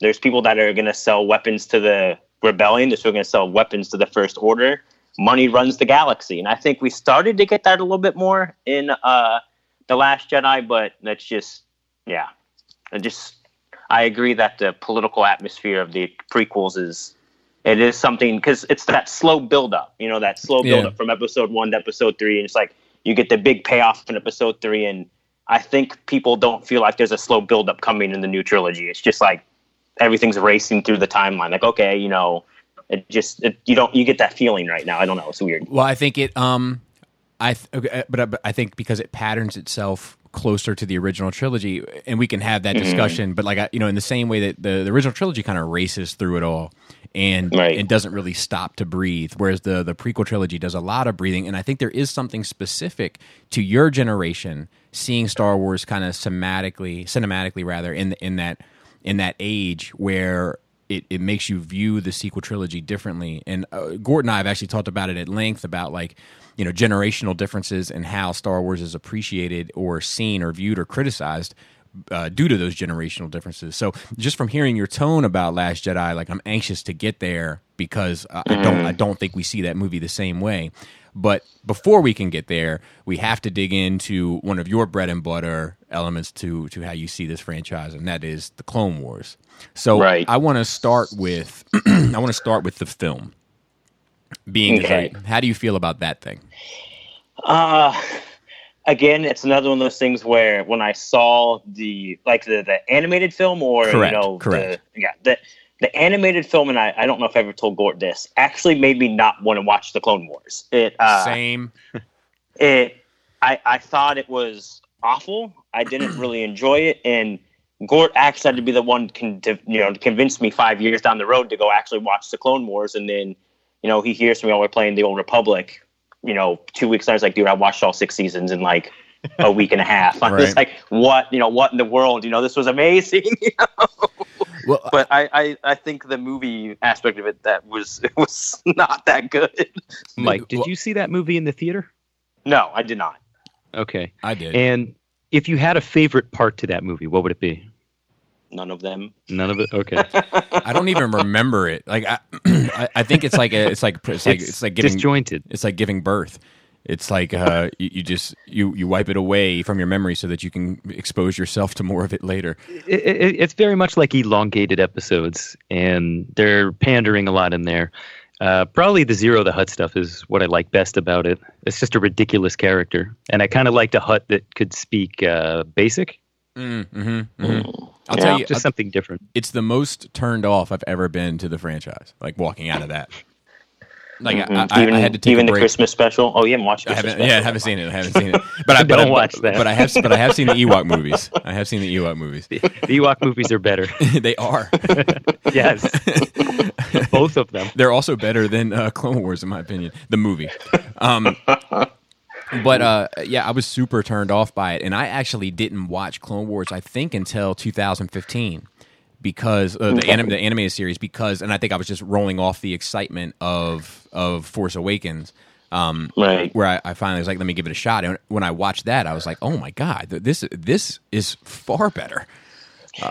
there's people that are going to sell weapons to the rebellion. There's people going to sell weapons to the First Order money runs the galaxy. And I think we started to get that a little bit more in uh, The Last Jedi, but that's just, yeah. I just, I agree that the political atmosphere of the prequels is, it is something, because it's that slow buildup, you know, that slow buildup yeah. from episode one to episode three. And it's like, you get the big payoff in episode three. And I think people don't feel like there's a slow buildup coming in the new trilogy. It's just like everything's racing through the timeline. Like, okay, you know, It just it, you don't you get that feeling right now. I don't know. It's weird. Well, I think it. Um, I th- okay, uh, but, uh, but I think because it patterns itself closer to the original trilogy, and we can have that mm-hmm. discussion. But like I, you know, in the same way that the, the original trilogy kind of races through it all, and Right. and doesn't really stop to breathe, whereas the the prequel trilogy does a lot of breathing. And I think there is something specific to your generation seeing Star Wars kind of cinematically, cinematically rather in in that in that age where it, it makes you view the sequel trilogy differently. And uh, Gordon and I have actually talked about it at length about like, you know, generational differences and how Star Wars is appreciated or seen or viewed or criticized uh, due to those generational differences. So just from hearing your tone about Last Jedi, like I'm anxious to get there because I, I don't I don't think we see that movie the same way. But before we can get there, we have to dig into one of your bread and butter elements to to how you see this franchise, and that is the Clone Wars. So Right. I want to start with I want to start with the film. Being Okay. a- how do you feel about that thing? Uh again, it's another one of those things where when I saw the like the, the animated film or Correct, you know correct. the yeah the the animated film and I, I don't know if I ever told Gort this actually made me not want to watch the Clone Wars. It uh, Same. it I, I thought it was awful. I didn't really enjoy it, and Gort actually had to be the one con- to you know to convince me five years down the road to go actually watch the Clone Wars, and then you know he hears from me while we're playing the Old Republic. You know, two weeks later, I was like, dude, I watched all six seasons in like a week and a half. I was Right. like, what? You know, what in the world? You know, this was amazing. you know? Well, But I, I, I think the movie aspect of it that was it was not that good. Mike, did Well- you see that movie in the theater? No, I did not. Okay. I did. And if you had a favorite part to that movie, what would it be? None of them. None of it. Okay. I don't even remember it. Like I, I, I think it's like a, it's like it's like it's, like giving disjointed. it's like giving birth. It's like uh, you, you just you you wipe it away from your memory so that you can expose yourself to more of it later. It, it, it's very much like elongated episodes, and they're pandering a lot in there. Uh, probably the Ziro the Hutt stuff is what I like best about it. It's just a ridiculous character, and I kind of liked a Hut that could speak uh, basic, Mm, mm-hmm, mm-hmm. I'll Yeah. tell you, just something different. it's the most turned off I've ever been to the franchise. Like walking out of that. Like I, Mhm. I, even I had to take even a the. Christmas special. Oh, you haven't watched I haven't, special? yeah, I haven't seen it. I haven't seen it. But I but Don't I, watch but, that. But I have, but I have seen the Ewok movies. I have seen the Ewok movies. The Ewok movies are better. they are. yes, both of them. They're also better than uh, Clone Wars, in my opinion. The movie. Um, but uh, yeah, I was super turned off by it, and I actually didn't watch Clone Wars. I think until 2015 because uh, the, Okay. anim- the animated series. Because, and I think I was just rolling off the excitement of of Force Awakens. Um, Right. where I, I finally was like, let me give it a shot. And when I watched that, I was like, oh my god, this this is far better.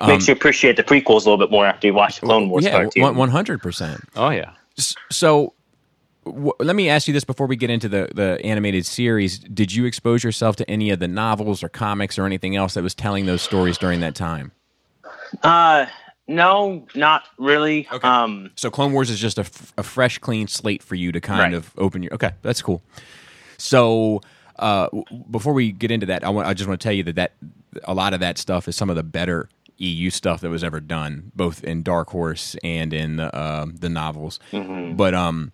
Makes you appreciate the prequels a little bit more after you watch the Clone Wars yeah, cartoon. one hundred percent. Oh yeah. So, w- let me ask you this before we get into the the animated series: Did you expose yourself to any of the novels or comics or anything else that was telling those stories during that time? Uh, no, not really. Okay. Um, So, Clone Wars is just a, f- a fresh, clean slate for you to kind Right. of open your. Okay, that's cool. So, uh, w- before we get into that, I want I just want to tell you that that a lot of that stuff is some of the better EU stuff that was ever done, both in Dark Horse and in the um the novels. But um,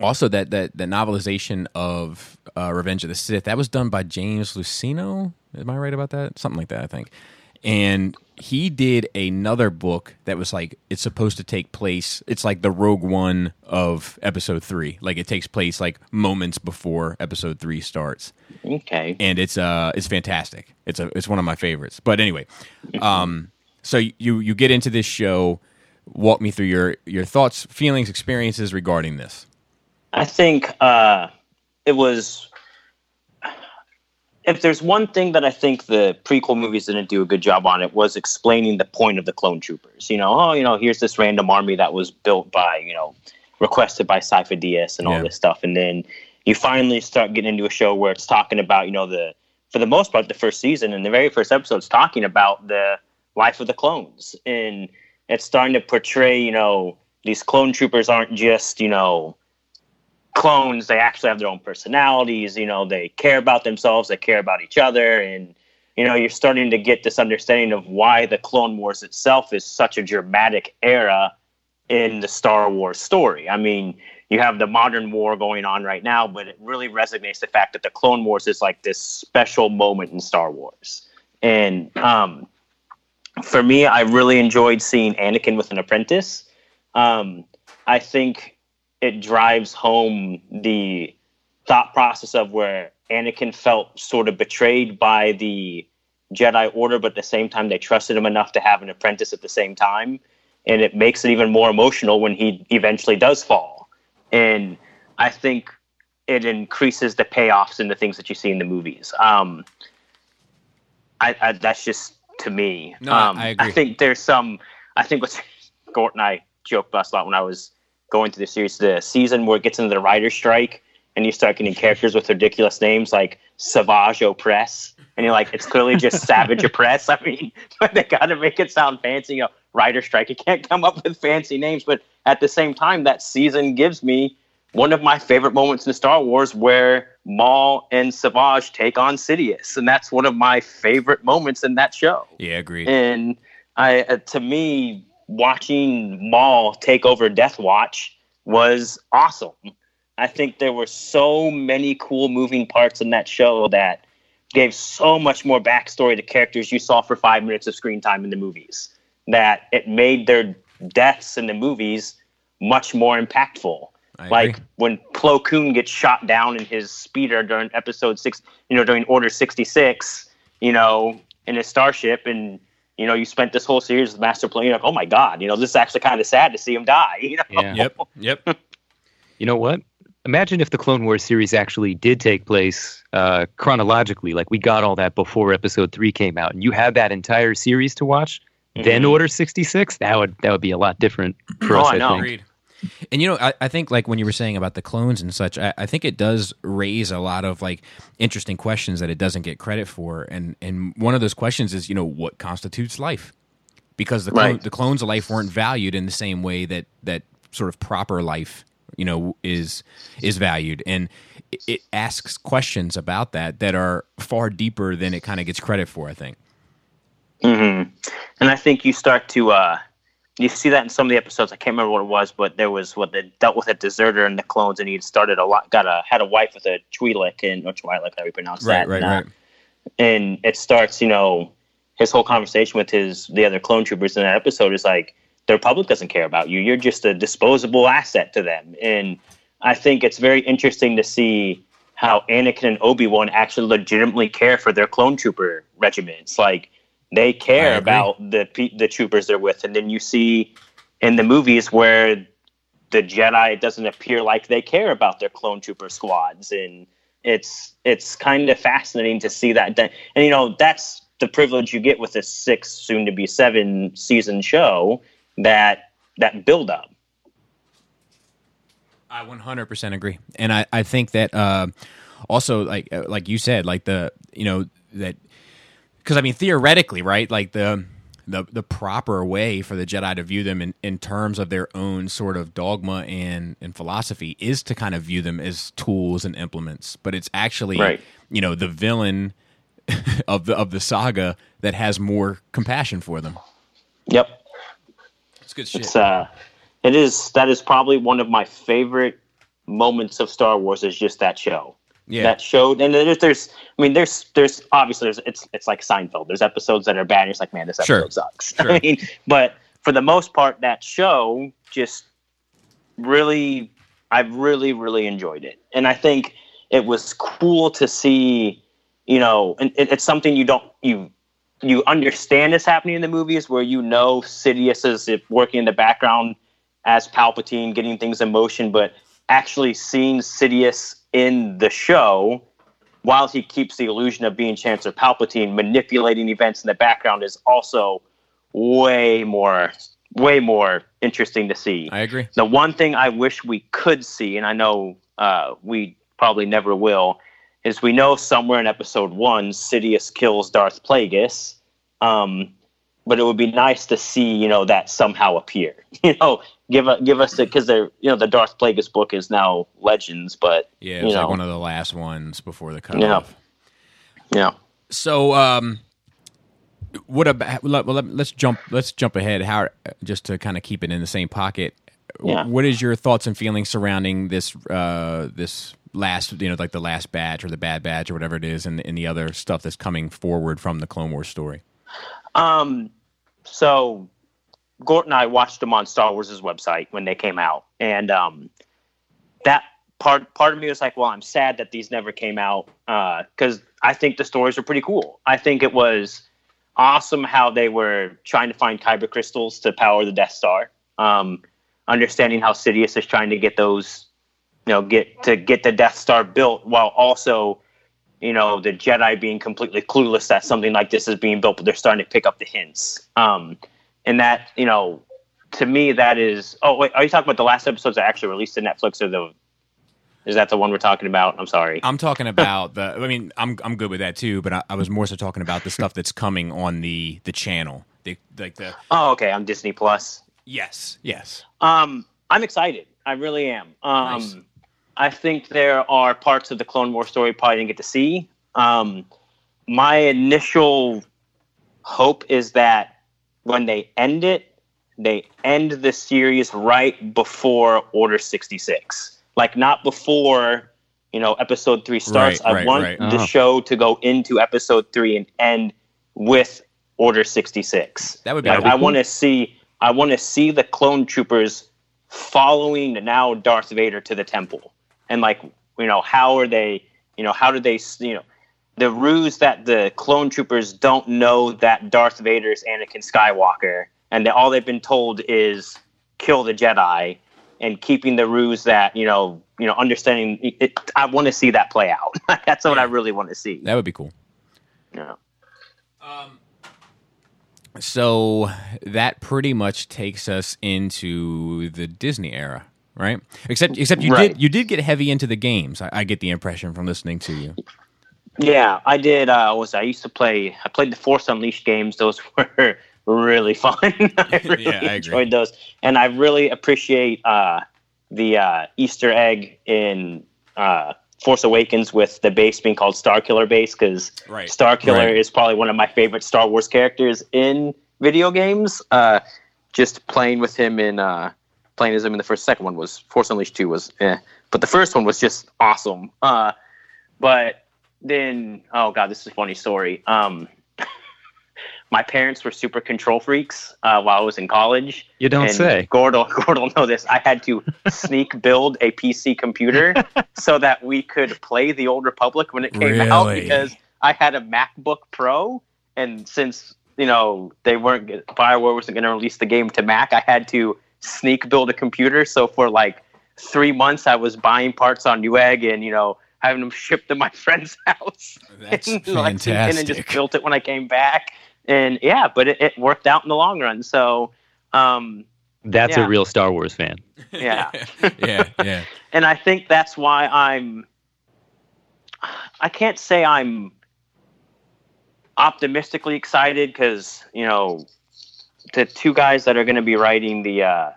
also that that the novelization of uh, Revenge of the Sith that was done by James Luceno. Am I right about that? Something like that, I think. And he did another book that was like it's supposed to take place. It's like the Rogue One of Episode Three. Like it takes place like moments before Episode Three starts okay. and it's uh it's fantastic. It's a it's one of my favorites. But anyway, um, so you you get into this show. Walk me through your your thoughts, feelings, experiences regarding this. I think uh, it was. If there's one thing that I think the prequel movies didn't do a good job on, it was explaining the point of the clone troopers. You know, oh, you know, here's this random army that was built by, you know, requested by Sifo-Dyas and all Yeah. this stuff, and then you finally start getting into a show where it's talking about, you know, the for the most part, the first season and the very first episode is talking about the life of the clones, and it's starting to portray, you know, these clone troopers aren't just, you know, clones they actually have their own personalities you know they care about themselves they care about each other and you know you're starting to get this understanding of why the clone wars itself is such a dramatic era in the Star Wars story. I mean, you have the modern war going on right now, but it really resonates the fact that the Clone Wars is like this special moment in Star Wars. And um, for me, I really enjoyed seeing Anakin with an apprentice. Um, I think it drives home the thought process of where Anakin felt sort of betrayed by the Jedi Order, but at the same time, they trusted him enough to have an apprentice at the same time. And it makes it even more emotional when he eventually does fall. And I think it increases the payoffs and the things that you see in the movies. Um, I, I, that's just to me. No, I- um, I agree. think there's some. I think what Gort and I joked about a lot when I was going through the series, the season where it gets into the writer strike and you start getting characters with ridiculous names like Savage Oppress. and you're like, it's clearly just Savage Oppress. I mean, they got to make it sound fancy. You know, writer strike. You can't come up with fancy names, but at the same time, that season gives me one of my favorite moments in Star Wars where Maul and Savage take on Sidious, and that's one of my favorite moments in that show. Yeah, agreed. And I, uh, to me, watching Maul take over Death Watch was awesome. I think there were so many cool moving parts in that show that gave so much more backstory to characters you saw for five minutes of screen time in the movies. That it made their deaths in the movies much more impactful. Like when Plo Koon gets shot down in his speeder during episode six, you know, during Order 66, you know, in his starship, and, you know, you spent this whole series with Master Plo, you're like, oh my God, you know, this is actually kind of sad to see him die, you know? Yeah. Yep, yep. You know what? Imagine if the Clone Wars series actually did take place uh, chronologically, like we got all that before Episode Three came out, and you had that entire series to watch. Then Mhm. Order sixty six, that would that would be a lot different for Oh, us. I I, know. think. Agreed. And you know, I, I think like when you were saying about the clones and such, I, I think it does raise a lot of like interesting questions that it doesn't get credit for. And and one of those questions is, you know, what constitutes life? Because the clone, Right. the clones of life weren't valued in the same way that that sort of proper life, you know, is is valued. And it, it asks questions about that that are far deeper than it kind of gets credit for. I think. hmm And I think you start to uh, you see that in some of the episodes. I can't remember what it was, but there was what they dealt with a deserter and the clones, and he started a lot, got a had a wife with a Twi'lek and or Twi'lek, how you pronounce that. right, and, uh, right. and it starts, you know, his whole conversation with his the other clone troopers in that episode is like the Republic doesn't care about you. You're just a disposable asset to them. And I think it's very interesting to see how Anakin and Obi Wan actually legitimately care for their clone trooper regiments. Like they care about the the troopers they're with, and then you see in the movies where the Jedi doesn't appear like they care about their clone trooper squads, and it's it's kind of fascinating to see that. And you know that's the privilege you get with a six, soon to be seven season show that that build up. I 100% agree. And I, I think that uh, also like uh, like you said like the you know that cuz I mean theoretically, right? Like the the the proper way for the Jedi to view them in, in terms of their own sort of dogma and and philosophy is to kind of view them as tools and implements, but it's actually Right. you know the villain of the of the saga that has more compassion for them. Yep. It's good shit. It's uh, it is that is probably one of my favorite moments of Star Wars is just that show. Yeah. That showed. and there's, there's, I mean, there's, there's obviously there's, it's, it's like Seinfeld. There's episodes that are bad. And it's like, man, this episode Sure. sucks. Sure. I mean, but for the most part, that show just really, I've really, really enjoyed it, and I think it was cool to see, you know, and it, it's something you don't you you understand is happening in the movies where you know Sidious is working in the background as Palpatine, getting things in motion, but actually seeing Sidious in the show, while he keeps the illusion of being Chancellor Palpatine, manipulating events in the background is also way more, way more interesting to see. I agree. The one thing I wish we could see, and I know uh, we probably never will, is we know somewhere in episode one, Sidious kills Darth Plagueis. Um, but it would be nice to see, you know, that somehow appear. You know, give a, give us the because they're you know the Darth Plagueis book is now Legends, but Yeah, it was like know. one of the last ones before the cutoff. Yeah. yeah, So, um, what about? Well, let, us jump. Let's jump ahead. How just to kind of keep it in the same pocket. Yeah. What is your thoughts and feelings surrounding this? Uh, this last, you know, like the last batch or the bad batch or whatever it is, and, and the other stuff that's coming forward from the Clone Wars story. Um, so Gort and I watched them on Star Wars' website when they came out, and um, that part part of me was like, well, I'm sad that these never came out because uh, I think the stories are pretty cool. I think it was awesome how they were trying to find kyber crystals to power the Death Star. Um, understanding how Sidious is trying to get those, you know, get to get the Death Star built while also, you know, the Jedi being completely clueless that something like this is being built, but they're starting to pick up the hints. Um, and that, you know, to me, that is. Oh, wait, are you talking about the last episodes that actually released to Netflix or the is that the one we're talking about? I'm sorry. I'm talking about the. I mean, I'm I'm good with that too, but I, I, was more so talking about the stuff that's coming on the the channel. The like the. Oh, okay, on Disney Plus. Yes. Yes. Um, I'm excited. I really am. Um, nice. I think there are parts of the Clone War story probably didn't get to see. Um, my initial hope is that when they end it, they end the series right before Order 66 like not before you know episode three starts. Right, I right, want right. the Uh-huh. show to go into episode three and end with Order sixty six. That would be Like, cool. I want to see. I want to see the clone troopers following now Darth Vader to the temple, and like you know how are they? You know how do they? You know the ruse that the clone troopers don't know that Darth Vader is Anakin Skywalker, and that all they've been told is kill the Jedi, and keeping the ruse that you know, you know, understanding. It, I want to see that play out. That's what I really want to see. That would be cool. Yeah. Um. So that pretty much takes us into the Disney era, right? Except except you Right. did you did get heavy into the games. I, I get the impression from listening to you. Yeah, I did. Uh, what was I used to play? I played the Force Unleashed games. Those were really fun. I really Yeah, I agree. enjoyed those, and I really appreciate uh, the uh, Easter egg in uh, Force Awakens with the base being called Star Killer base because Right. Star Killer Right. is probably one of my favorite Star Wars characters in video games. Uh, just playing with him in uh, playing as him in the first second one was Force Unleashed two was eh. but the first one was just awesome. Uh, but then oh god, this is a funny story. Um, my parents were super control freaks uh, while I was in college. You don't and say. Gord will, Gord will know this. I had to sneak build a PC computer so that we could play the Old Republic when it came out because I had a MacBook Pro, and since you know they weren't Bioware wasn't going to release the game to Mac, I had to sneak build a computer. So for like three months, I was buying parts on Newegg and you know having them shipped to my friend's house That's in Lexington and just built it when I came back. And yeah, but it, it worked out in the long run. So um, That's Yeah. a real Star Wars fan. yeah. yeah, yeah. and I think that's why I'm. I can't say I'm optimistically excited because you know the two guys that are going to be writing the uh,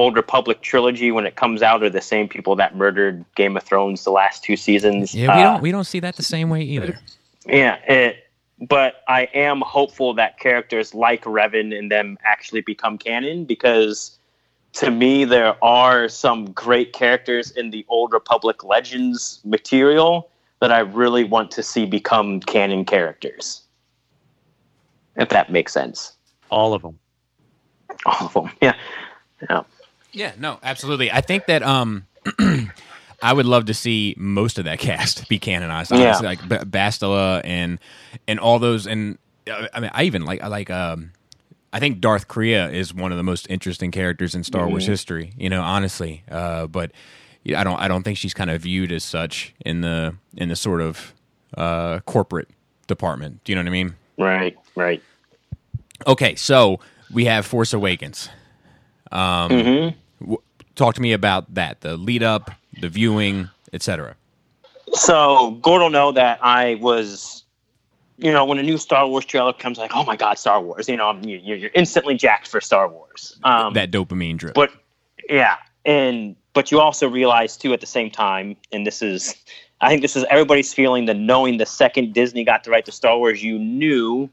Old Republic trilogy when it comes out are the same people that murdered Game of Thrones the last two seasons. Yeah, we Uh, don't we don't see that the same way either. Yeah, it, but I am hopeful that characters like Revan and them actually become canon because to me there are some great characters in the Old Republic Legends material that I really want to see become canon characters. If that makes sense. All of them. All of them. Yeah. Yeah. Yeah, no, absolutely. I think that um I would love to see most of that cast be canonized. Yeah. Like B- Bastila and and all those. And uh, I mean, I even like I like um I think Darth Kreia is one of the most interesting characters in Star Wars history. You know, honestly, uh, but I don't I don't think she's kind of viewed as such in the in the sort of uh, corporate department. Do you know what I mean? Right. Right. Okay, so we have Force Awakens. Hmm Talk to me about that, the lead up, the viewing, etc. So Gord will know that I was, you know, when a new Star Wars trailer comes, like, oh my god, Star Wars! You know, I'm- you- you're instantly jacked for Star Wars. Um, That dopamine drip. but yeah, and but you also realize too at the same time, and this is, I think this is everybody's feeling the knowing the second Disney got to write the Star Wars, you knew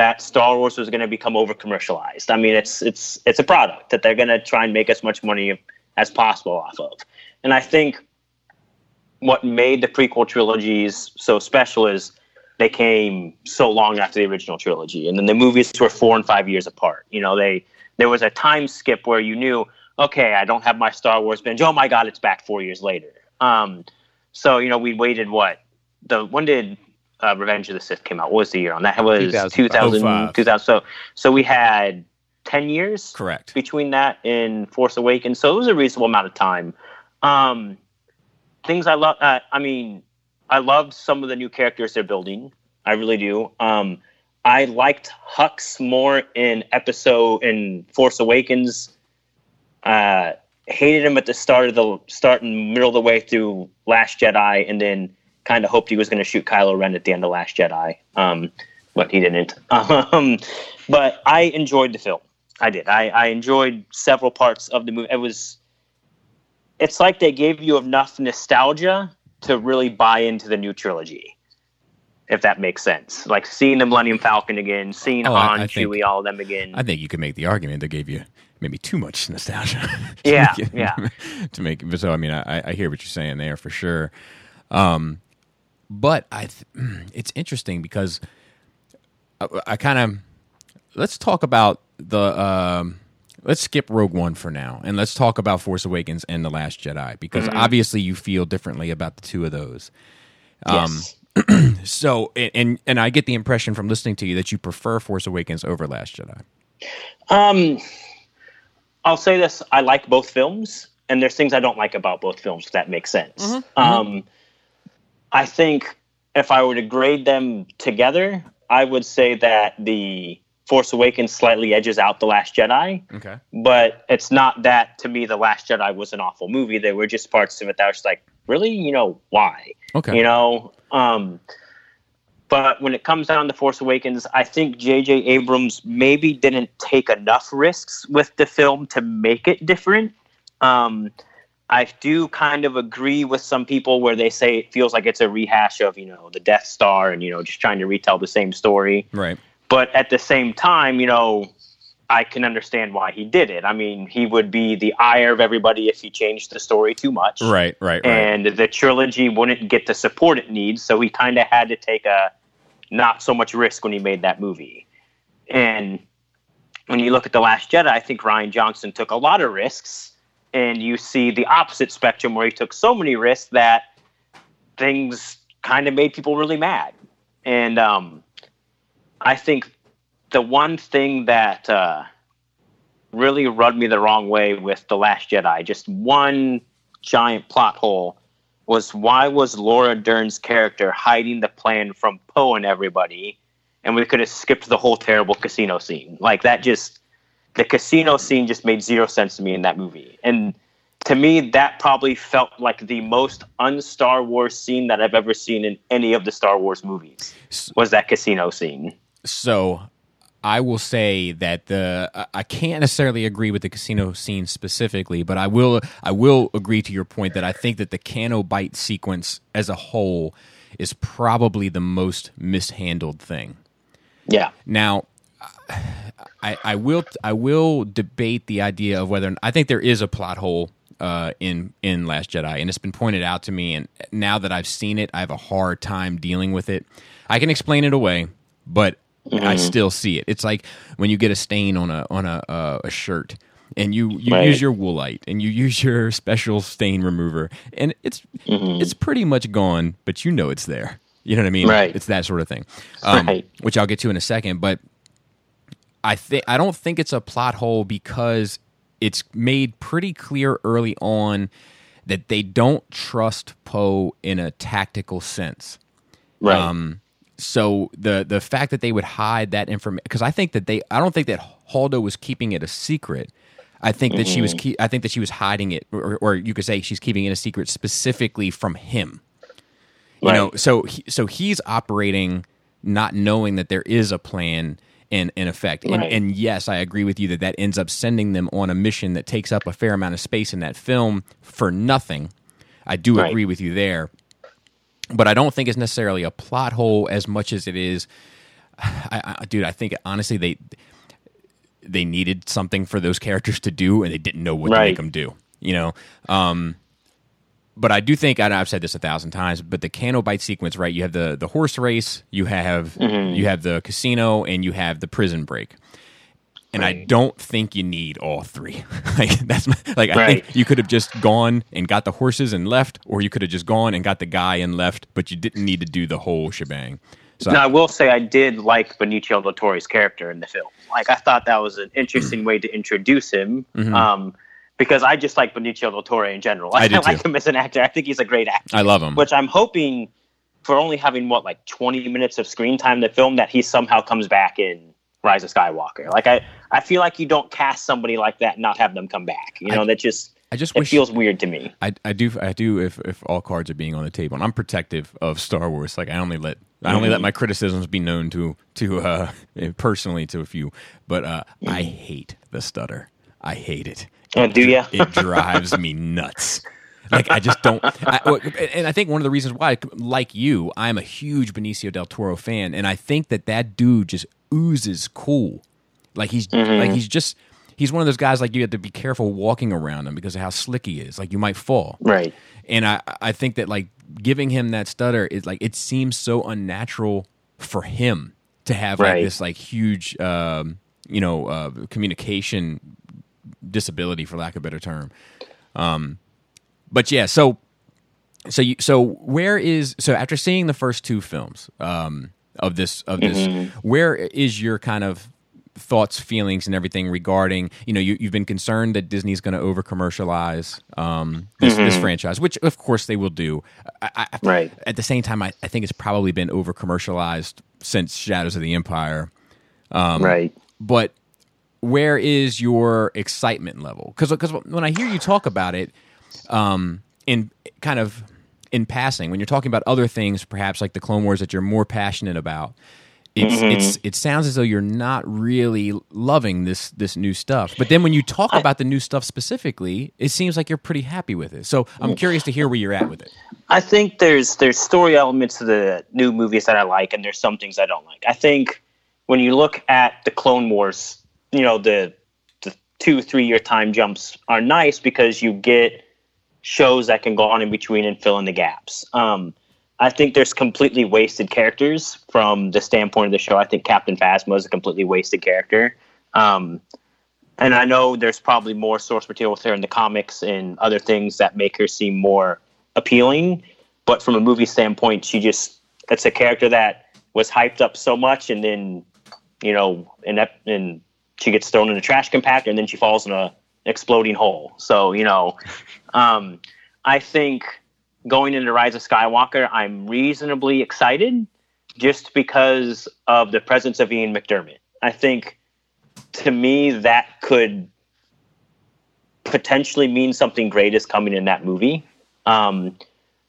that Star Wars was going to become over commercialized. I mean, it's it's it's a product that they're going to try and make as much money as possible off of. And I think what made the prequel trilogies so special is they came so long after the original trilogy, and then the movies were four and five years apart. You know, they there was a time skip where you knew, okay, I don't have my Star Wars binge. Oh my God, it's back four years later. Um, so you know, we waited what the when did uh, Revenge of the Sith came out? What was the year on that? It was 2000, 2000, 2000 So so we had ten years Correct. between that and Force Awakens. So it was a reasonable amount of time. Um, things I love. Uh, I mean, I loved some of the new characters they're building. I really do. Um, I liked Hux more in episode in Force Awakens. Uh, hated him at the start of the start and middle of the way through Last Jedi, and then kind of hoped he was going to shoot Kylo Ren at the end of Last Jedi. Um, but he didn't. Um, but I enjoyed the film. I did. I, I enjoyed several parts of the movie. It was. It's like they gave you enough nostalgia to really buy into the new trilogy, if that makes sense. Like seeing the Millennium Falcon again, seeing Oh, I- Han, I think- Chewie, all of them again. I think you could make the argument that gave you maybe too much nostalgia. to Yeah, make it- yeah. To make so I mean, I, I hear what you're saying there for sure. Um, but I, th- it's interesting because I, I kind of let's talk about the um, let's skip Rogue One for now and let's talk about Force Awakens and the Last Jedi because Mm-hmm. obviously you feel differently about the two of those. yes. So and, and and I get the impression from listening to you that you prefer Force Awakens over Last Jedi. Um, I'll say this: I like both films, and there's things I don't like about both films. If that makes sense. Mm-hmm. Um, I think if I were to grade them together, I would say that the Force Awakens slightly edges out the Last Jedi, Okay. but it's not that to me. The Last Jedi was an awful movie. There were just parts of it that was just like, really, you know, why? Okay. You know, um, but when it comes down to Force Awakens, I think J.J. Abrams maybe didn't take enough risks with the film to make it different. Um, I do kind of agree with some people where they say it feels like it's a rehash of, you know, the Death Star and, you know, just trying to retell the same story. Right. But at the same time, you know, I can understand why he did it. I mean, he would be the ire of everybody if he changed the story too much Right. Right. Right. and the trilogy wouldn't get the support it needs. So he kind of had to take a not so much risk when he made that movie. And when you look at The Last Jedi, I think Rian Johnson took a lot of risks. And you see the opposite spectrum where he took so many risks that things kind of made people really mad. And um, I think the one thing that uh, really rubbed me the wrong way with The Last Jedi, just one giant plot hole was why was Laura Dern's character hiding the plan from Poe and everybody, and we could have skipped the whole terrible casino scene. Like that just the casino scene just made zero sense to me in that movie. And to me, that probably felt like the most un-Star Wars scene that I've ever seen in any of the Star Wars movies. Was that casino scene? So I will say that the I- I can't necessarily agree with the casino scene specifically, but I will I will agree to your point that I think that the Canto Bight sequence as a whole is probably the most mishandled thing. Yeah. Now, I, I will I will debate the idea of whether I think there is a plot hole uh, in in Last Jedi, and it's been pointed out to me. And now that I've seen it, I have a hard time dealing with it. I can explain it away, but I still see it. It's like when you get a stain on a on a uh, a shirt. And you, you Right. use your woolite and you use your special stain remover, and it's it's pretty much gone, but you know it's there. You know what I mean? Right. It's that sort of thing, um, Right. which I'll get to in a second. But I think I don't think it's a plot hole because it's made pretty clear early on that they don't trust Poe in a tactical sense. Right. Um, so the the fact that they would hide that information because I think that they I don't think that Holdo was keeping it a secret. I think that she was keep, I think that she was hiding it, or, or you could say she's keeping it a secret specifically from him. You know, so he, so he's operating not knowing that there is a plan in in effect. And, Right. and yes, I agree with you that that ends up sending them on a mission that takes up a fair amount of space in that film for nothing. I do Right. agree with you there, but I don't think it's necessarily a plot hole as much as it is. I, I, dude, I think honestly they they needed something for those characters to do, and they didn't know what to make them do. You know, um, but I do think and I've said this a thousand times. But the Canto Bight sequence, right? You have the the horse race, you have Mm-hmm. you have the casino, and you have the prison break. And I don't think you need all three. like that's my, like I think you could have just gone and got the horses and left, or you could have just gone and got the guy and left, but you didn't need to do the whole shebang. So Now, I will say I did like Benicio del Toro's character in the film. Like, I thought that was an interesting way to introduce him. Um, because I just like Benicio del Toro in general. I do like too. him as an actor. I think he's a great actor. I love him. Which I'm hoping for only having what like 20 minutes of screen time the film that he somehow comes back in Rise of Skywalker. Like I, I feel like you don't cast somebody like that and not have them come back. You know, that just I just it feels weird to me. I, I do I do if, if all cards are being on the table and I'm protective of Star Wars like I only let I only let my criticisms be known to to uh personally to a few but uh I hate the stutter I hate it Oh, do ya? it drives me nuts like I just don't I, and I think one of the reasons why like you I'm a huge Benicio del Toro fan and I think that that dude just oozes cool like he's like he's just he's one of those guys like you have to be careful walking around him because of how slick he is like you might fall Right. and I I think that like giving him that stutter is like it seems so unnatural for him to have like Right. this like huge um, you know uh, communication disability for lack of a better term. Um, but yeah, so so you so where is so after seeing the first two films um, of this of this where is your kind of thoughts feelings and everything regarding you know you, you've been concerned that disney's going to over commercialize um, this, this franchise which of course they will do I, I, Right. at the same time I, I think it's probably been over commercialized since shadows of the empire Um, right. but where is your excitement level? Because because when I hear you talk about it, um, in kind of in passing, when you're talking about other things, perhaps like the Clone Wars that you're more passionate about, it's Mm-hmm. it's it sounds as though you're not really loving this this new stuff. But then when you talk about the new stuff specifically, it seems like you're pretty happy with it. So I'm curious to hear where you're at with it. I think there's there's story elements to the new movies that I like, and there's some things I don't like. I think when you look at the Clone Wars, you know the the two three year time jumps are nice because you get shows that can go on in between and fill in the gaps. Um, I think there's completely wasted characters from the standpoint of the show. I think Captain Phasma is a completely wasted character. Um, and I know there's probably more source material with her in the comics and other things that make her seem more appealing. But from a movie standpoint, she just it's a character that was hyped up so much, and then you know, that and she gets thrown in a trash compactor, and then she falls in a exploding hole. So you know, um, I think going into Rise of Skywalker, I'm reasonably excited just because of the presence of Ian McDiarmid. I think to me that could potentially mean something great is coming in that movie. Um,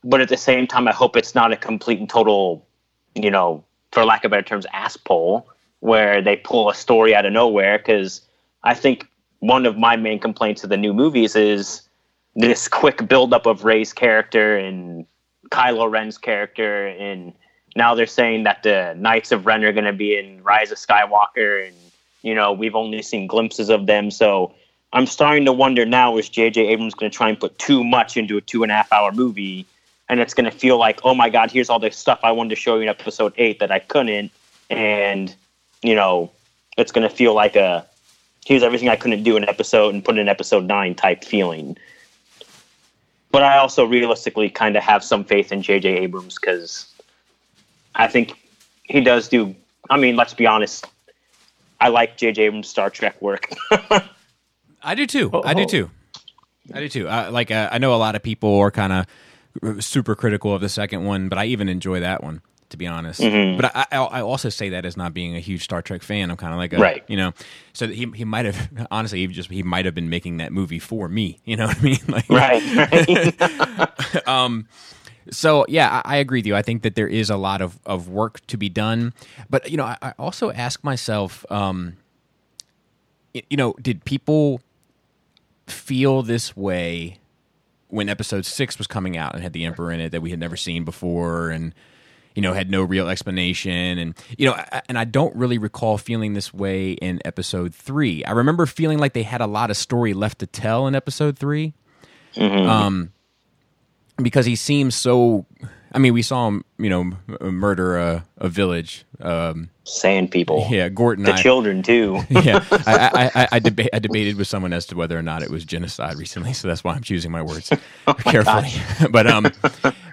but at the same time, I hope it's not a complete and total, you know, for lack of better terms, ass pull where they pull a story out of nowhere. Because I think one of my main complaints of the new movies is this quick buildup of Rey's character and Kylo Ren's character, and now they're saying that the Knights of Ren are going to be in Rise of Skywalker, and you know we've only seen glimpses of them. So I'm starting to wonder now: is J.J. Abrams going to try and put too much into a two and a half hour movie, and it's going to feel like, oh my God, here's all the stuff I wanted to show you in Episode Eight that I couldn't, and you know, it's going to feel like a here's everything I couldn't do in episode and put in episode nine type feeling. But I also realistically kind of have some faith in J.J. Abrams because I think he does do. I mean, let's be honest. I like J.J. Abrams' Star Trek work. I do too. I do Oh. too. I do too. Uh, like uh, I know a lot of people are kind of super critical of the second one, but I even enjoy that one to be honest. Mm-hmm. But I, I, I also say that as not being a huge Star Trek fan. I'm kind of like a, Right. you know. So he he might have honestly he just he might have been making that movie for me. You know what I mean? Like, right. right. So yeah, I, I agree with you. I think that there is a lot of, of work to be done, but you know, I, I also ask myself, um, y- you know, did people feel this way when Episode Six was coming out and had the Emperor in it that we had never seen before, and you know, had no real explanation. And, you know, I, and I don't really recall feeling this way in episode three. I remember feeling like they had a lot of story left to tell in episode 3 Um, because he seems so. I mean, we saw him, you know, murder a, a village. Um, Sand people. yeah, Gordon. The I, children too. yeah, I, I, I, deba- I debated with someone as to whether or not it was genocide recently, so that's why I'm choosing my words carefully. but um,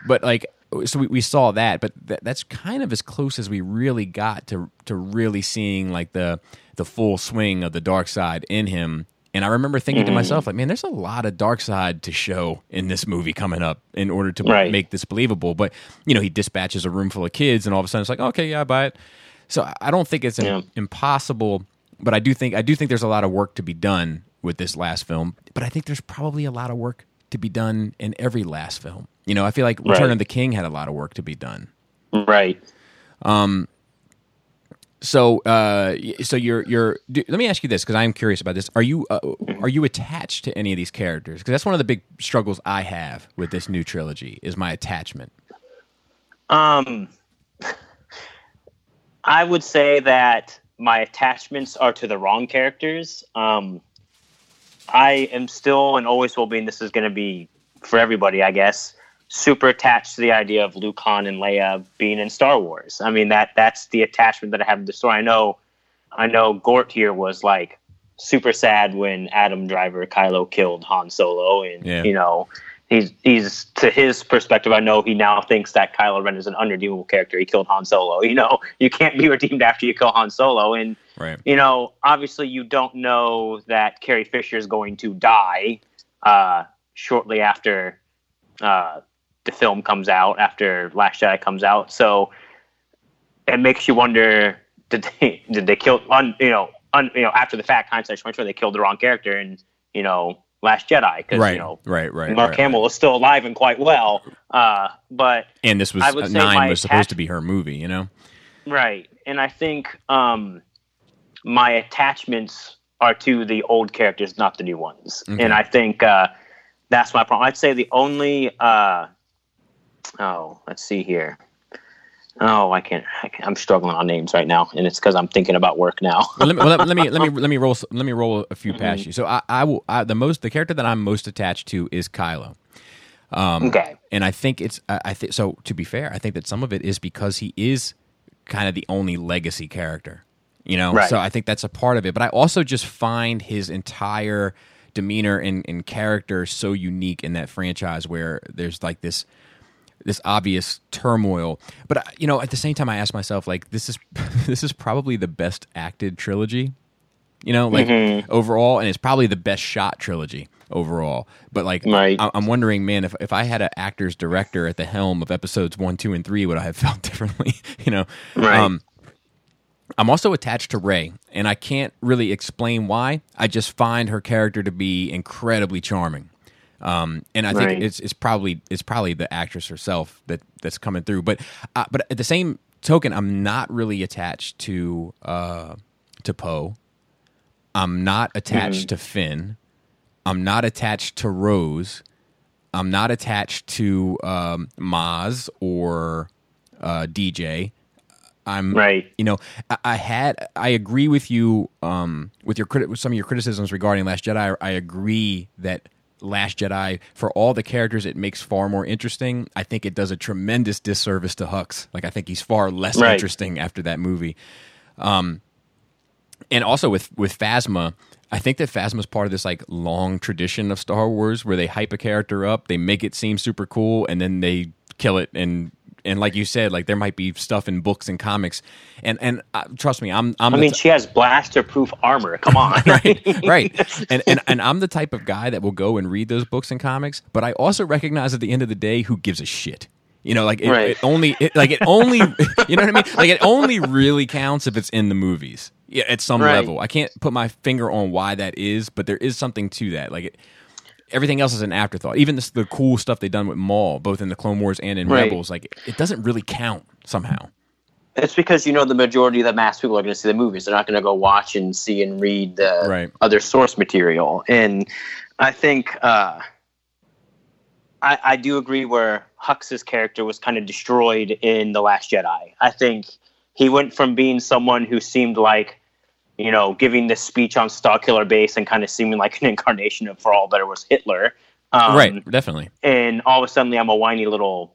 but like, so we, we saw that, but th- that's kind of as close as we really got to to really seeing like the the full swing of the dark side in him. And I remember thinking to mm-hmm. myself, like, man, there's a lot of dark side to show in this movie coming up in order to Right. make this believable. But you know, he dispatches a room full of kids, and all of a sudden it's like, okay, yeah, I buy it. So I- don't think it's Yeah. impossible, but I do think I do think there's a lot of work to be done with this last film. But I think there's probably a lot of work to be done in every last film. You know, I feel like Return Right. of the King had a lot of work to be done. right. Um. So, uh, so you're you're. Do, let me ask you this because I'm curious about this. Are you uh, are you attached to any of these characters? Because that's one of the big struggles I have with this new trilogy is my attachment. Um, I would say that my attachments are to the wrong characters. Um, I am still and always will be, and this is going to be for everybody, I guess, super attached to the idea of Luke Han and Leia being in Star Wars. I mean that that's the attachment that I have to the story. I know, I know Gort here was like super sad when Adam Driver Kylo killed Han Solo, and Yeah. you know he's he's to his perspective. I know he now thinks that Kylo Ren is an unredeemable character. He killed Han Solo. You know you can't be redeemed after you kill Han Solo, and Right. you know, obviously you don't know that Carrie Fisher is going to die uh, shortly after uh, the film comes out, after Last Jedi comes out. So it makes you wonder: did they did they kill? Un, you know, un, you know, after the fact, hindsight 2020, they killed the wrong character, and you know, Last Jedi because Right. you know. right. Right. Mark right, Hamill is still alive and quite well, uh, but And this was I would say nine was supposed attach- to be her movie. You know. Right. And I think um, my attachments are to the old characters, not the new ones. Okay. And I think uh, that's my problem. I'd say the only. Uh, oh, let's see here. Oh, I can't, I. I'm struggling on names right now, and it's because I'm thinking about work now. well, let me, well, let, let me let me let me roll let me roll a few Mm-hmm. past you. So I, I will I, the most the character that I'm most attached to is Kylo. Um, okay. and I think it's I, I think so. To be fair, I think that some of it is because he is kind of the only legacy character. You know, Right. so I think that's a part of it. But I also just find his entire demeanor and, and character so unique in that franchise, where there's like this this obvious turmoil. But you know, at the same time, I ask myself like, this is this is probably the best acted trilogy. You know, like Mm-hmm. overall, and it's probably the best shot trilogy overall. But like, Right. I, I'm wondering, man, if if I had an actor's director at the helm of episodes one, two, and three, would I have felt differently? you know, Um, Right. I'm also attached to Rey, and I can't really explain why. I just find her character to be incredibly charming. Um, and I think Right. it's it's probably it's probably the actress herself that that's coming through. But uh, but at the same token, I'm not really attached to uh, to Poe. I'm not attached to Finn. I'm not attached to Rose. I'm not attached to um, Maz or uh, DJ. I'm Right. You know, I, I had I agree with you um, with your criti- with some of your criticisms regarding Last Jedi. I agree that Last Jedi, for all the characters, it makes far more interesting. I think it does a tremendous disservice to Hux. Like I think he's far less Right. interesting after that movie. Um, and also with with Phasma, I think that Phasma's part of this like long tradition of Star Wars where they hype a character up, they make it seem super cool, and then they kill it. And and like you said, like there might be stuff in books and comics, and and uh, trust me, I'm I'm I mean, t- she has blaster proof armor. Come on. right, right. And, and and I'm the type of guy that will go and read those books and comics, but I also recognize at the end of the day who gives a shit. You know, like it, Right. it only, it, like it only, you know what I mean? Like it only really counts if it's in the movies. Yeah, at some Right. level. I can't put my finger on why that is, but there is something to that. Like it, everything else is an afterthought. Even this, the cool stuff they've done with Maul, both in the Clone Wars and in Right. Rebels, like it doesn't really count somehow. It's because you know the majority of the mass people are going to see the movies. They're not going to go watch and see and read the Right. other source material. And I think uh, I, I do agree where Hux's character was kind of destroyed in The Last Jedi. I think he went from being someone who seemed like, you know, giving this speech on Starkiller Base and kind of seeming like an incarnation of For All There Was Hitler. Um, right, definitely. And all of a sudden, I'm a whiny little,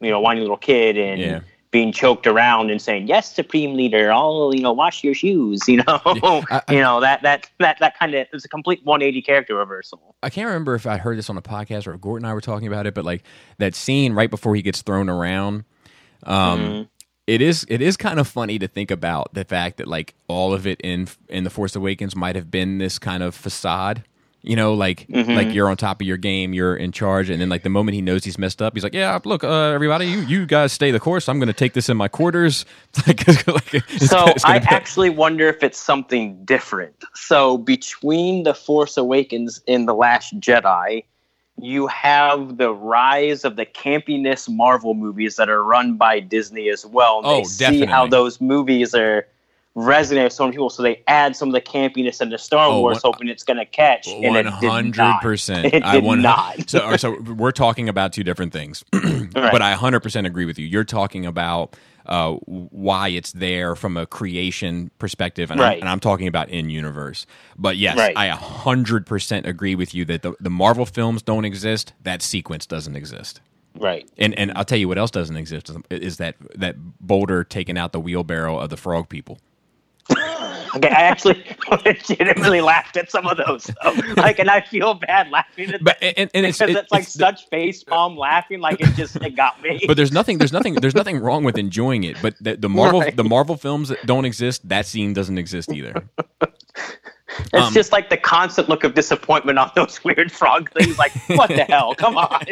you know, whiny little kid, and Yeah. being choked around and saying, "Yes, Supreme Leader, I'll you know wash your shoes." You know, I- I- you know that that that that kind of is a complete 180 character reversal. I can't remember if I heard this on a podcast or if Gordon and I were talking about it, but like that scene right before he gets thrown around, um, Mm-hmm. It is it is kind of funny to think about the fact that like all of it in in the Force Awakens might have been this kind of facade. You know, like Mm-hmm. like you're on top of your game, you're in charge, and then like the moment he knows he's messed up, he's like, "Yeah, look, uh, everybody, you you guys stay the course. I'm going to take this in my quarters." like, it's So it's I be- actually wonder if it's something different. So between the Force Awakens and the Last Jedi, you have the rise of the campiness Marvel movies that are run by Disney as well. And Oh, they see how those movies are resonating with so many people, so they add some of the campiness into Star Oh, Wars, one- hoping it's going to catch. and it did hundred not. percent. I did not. So, so we're talking about two different things, but I hundred percent agree with you. You're talking about uh, why it's there from a creation perspective, and, I'm, Right. and I'm talking about in universe. But yes, Right. I hundred percent agree with you that the, the Marvel films don't exist. That sequence doesn't exist. Right. And and I'll tell you what else doesn't exist is- is that that boulder taking out the wheelbarrow of the frog people. Okay, I actually legitimately laughed at some of those. Though. Like, and I feel bad laughing at But and, and it's, because it- it's like it's- such face palm laughing, like it just it got me. but there's nothing there's nothing there's nothing wrong with enjoying it but the, the marvel Right. the marvel films that don't exist that scene doesn't exist either it's um, just like the constant look of disappointment on those weird frog things. Like, what the hell? Come on.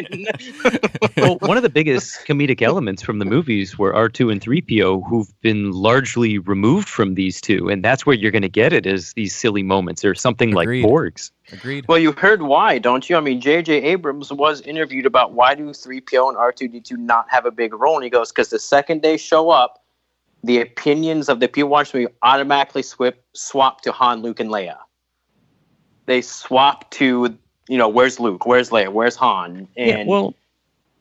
well, one of the biggest comedic elements from the movies were R2 and 3PO, who've been largely removed from these two. And that's where you're going to get it is these silly moments or something Agreed. like Porgs. agreed well, you heard why, don't you? I mean, J.J. Abrams was interviewed about why do 3PO and R2D2 not have a big role, and he goes, because the second they show up, the opinions of the people watching the movie automatically swip, swap to Han, Luke, and Leia. They swap to, you know, where's Luke? Where's Leia? Where's Han? And yeah, well,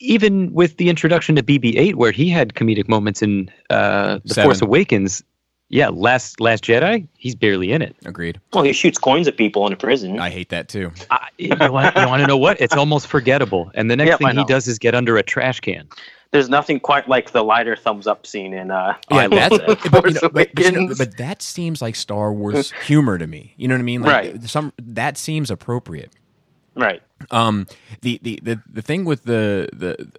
even with the introduction to BB-8, where he had comedic moments in uh, The Seven. Force Awakens, yeah, last Last Jedi, he's barely in it. agreed well, he shoots coins at people in a prison. i hate that too I, you want, you want to know what? It's almost forgettable. And the next Yep, I thing he does is get under a trash can. There's nothing quite like the lighter thumbs up scene in uh, yeah that's but, you know, but, but, you know, but that seems like star wars humor to me you know what i mean like Right. some that seems appropriate right. um the the the, the thing with the the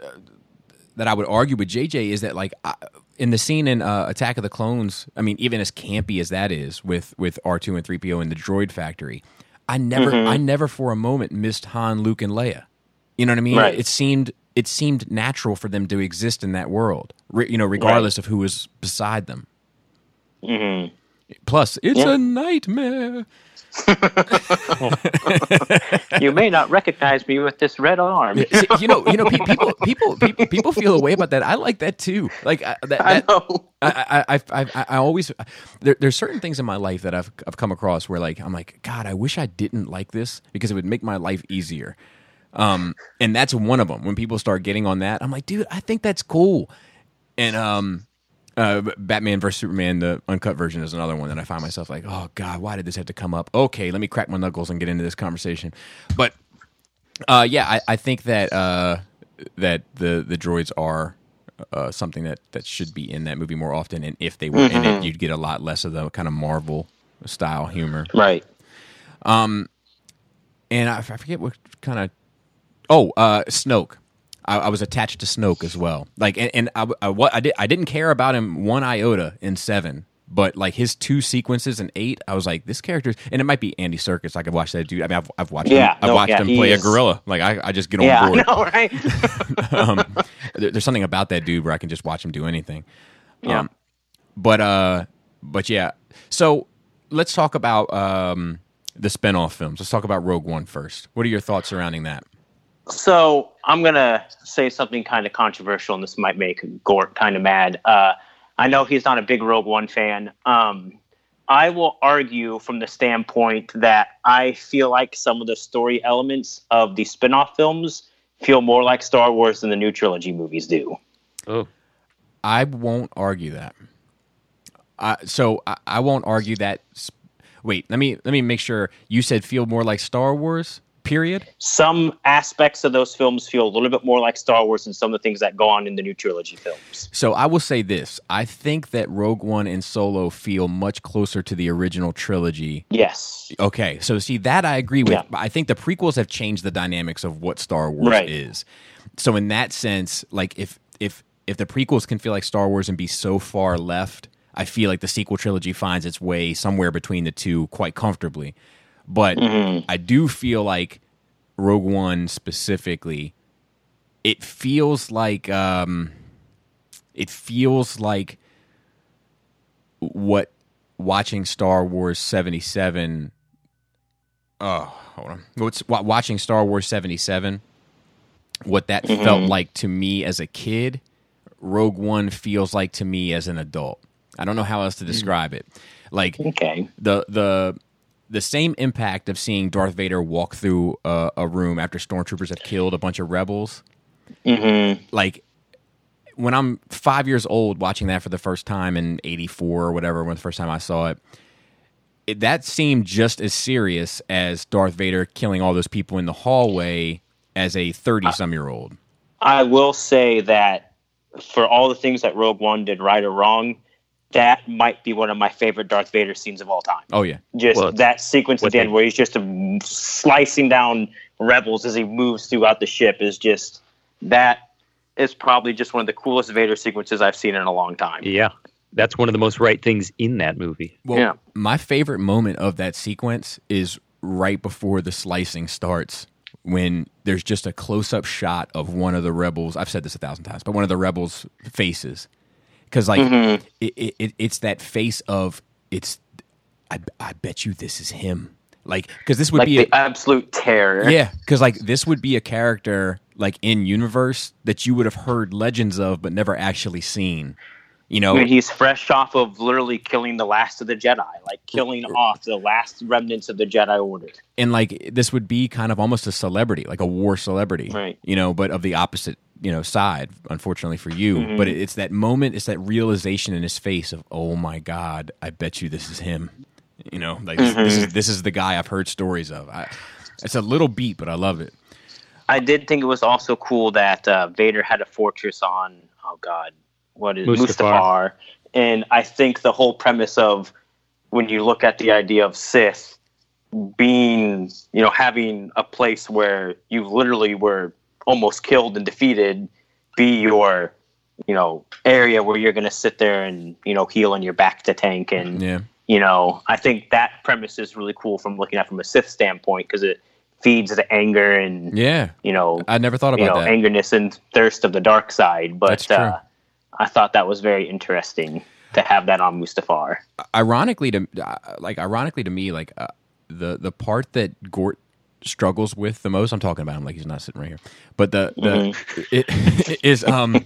that I would argue with JJ is that like I, in the scene in uh, Attack of the Clones, I mean, even as campy as that is with with R two and three PO in the droid factory, I never Mm-hmm. I never for a moment missed Han, Luke, and Leia. You know what I mean? Right. It seemed it seemed natural for them to exist in that world, re, you know, regardless of who was beside them. hmm Plus, it's Yeah. a nightmare. You may not recognize me with this red arm. You know, you know, pe- people, people, people, people feel a way about that. I like that too. Like I, that, I know. I, I, I, I, I always there, there's certain things in my life that I've I've come across where like I'm like God, I wish I didn't like this because it would make my life easier. Um, and that's one of them. When people start getting on that, I'm like, dude, I think that's cool. And um, uh, Batman versus Superman, the uncut version, is another one that I find myself like, oh God, why did this have to come up? Okay, let me crack my knuckles and get into this conversation. But uh, yeah, I, I think that uh, that the the droids are uh, something that, that should be in that movie more often. And if they were in Mm-hmm. it, you'd get a lot less of the kind of Marvel style humor. Right. Um, And I, I forget what kind of. Oh, uh, Snoke. I, I was attached to Snoke as well. Like, and, and I, I, what I did, I didn't care about him one iota in seven, but like his two sequences in eight, I was like, this character, and it might be Andy Serkis. I could watch that dude. I mean, I've, I've watched Yeah, him. I've no, watched yeah, him play a gorilla. Like, I, I just get on Yeah, I board. know, right? um, there- there's something about that dude where I can just watch him do anything. Yeah. Um, but uh, but yeah. So let's talk about um the spinoff films. Let's talk about Rogue One first. What are your thoughts surrounding that? So I'm gonna say something kind of controversial, and this might make Gort kind of mad. Uh, I know he's not a big Rogue One fan. Um, I will argue from the standpoint that I feel like some of the story elements of the spin-off films feel more like Star Wars than the new trilogy movies do. Oh, I won't argue that. Uh, so I, I won't argue that. sp- Wait, let me let me make sure. You said feel more like Star Wars. Period. Some aspects of those films feel a little bit more like Star Wars than some of the things that go on in the new trilogy films. So I will say this: I think that Rogue One and Solo feel much closer to the original trilogy. Yes. Okay, so see that I agree with. Yeah. I think the prequels have changed the dynamics of what Star Wars Right. is. So in that sense, like if if if the prequels can feel like Star Wars and be so far left, I feel like the sequel trilogy finds its way somewhere between the two quite comfortably. But mm-hmm. I do feel like Rogue One specifically, it feels like um, it feels like what watching Star Wars seventy seven. Oh, hold on. What's wa- watching Star Wars seventy seven? What that mm-hmm. felt like to me as a kid, Rogue One feels like to me as an adult. I don't know how else to mm. describe it. Like Okay. the the the same impact of seeing Darth Vader walk through a, a room after stormtroopers have killed a bunch of rebels. Mm-hmm. Like when I'm five years old, watching that for the first time in '84 or whatever, when the first time I saw it, it, that seemed just as serious as Darth Vader killing all those people in the hallway as a 30 some year old. I will say that for all the things that Rogue One did right or wrong, that might be one of my favorite Darth Vader scenes of all time. Oh yeah, Just Well, that sequence at the end where he's just slicing down rebels as he moves throughout the ship is just that is probably just one of the coolest Vader sequences I've seen in a long time. yeah. That's one of the most right things in that movie. Well, Yeah. my favorite moment of that sequence is right before the slicing starts when there's just a close up shot of one of the rebels. I've said this a thousand times, but one of the rebels' faces. Because, like, Mm-hmm. it, it, it, it's that face of, it's, I, I bet you this is him. Like, because this would Like be a, the absolute terror. yeah, because like this would be a character like in universe that you would have heard legends of but never actually seen. You know, I mean, he's fresh off of literally killing the last of the Jedi, like killing off the last remnants of the Jedi Order. and like this would be kind of almost a celebrity, like a war celebrity, Right. You know, but of the opposite, you know, side. Unfortunately for you, Mm-hmm. but it's that moment, it's that realization in his face of, oh my god, I bet you this is him. You know, like this Mm-hmm. is this is the guy I've heard stories of. I, it's a little beat, but I love it. I did think it was also cool that uh, Vader had a fortress on. Oh God, what is Mustafar. Mustafar? And I think the whole premise of when you look at the idea of Sith being, you know, having a place where you literally were almost killed and defeated, be your, you know, area where you're going to sit there and you know heal on your back to tank and Yeah, you know, I think that premise is really cool from looking at from a Sith standpoint because it feeds the anger and yeah. you know, I never thought about you know, that. angerness and thirst of the dark side. But That's true. uh, I thought that was very interesting to have that on Mustafar. ironically to uh, like ironically to me like uh, the the part that Gort struggles with the most I'm talking about him like he's not sitting right here but the the it, is um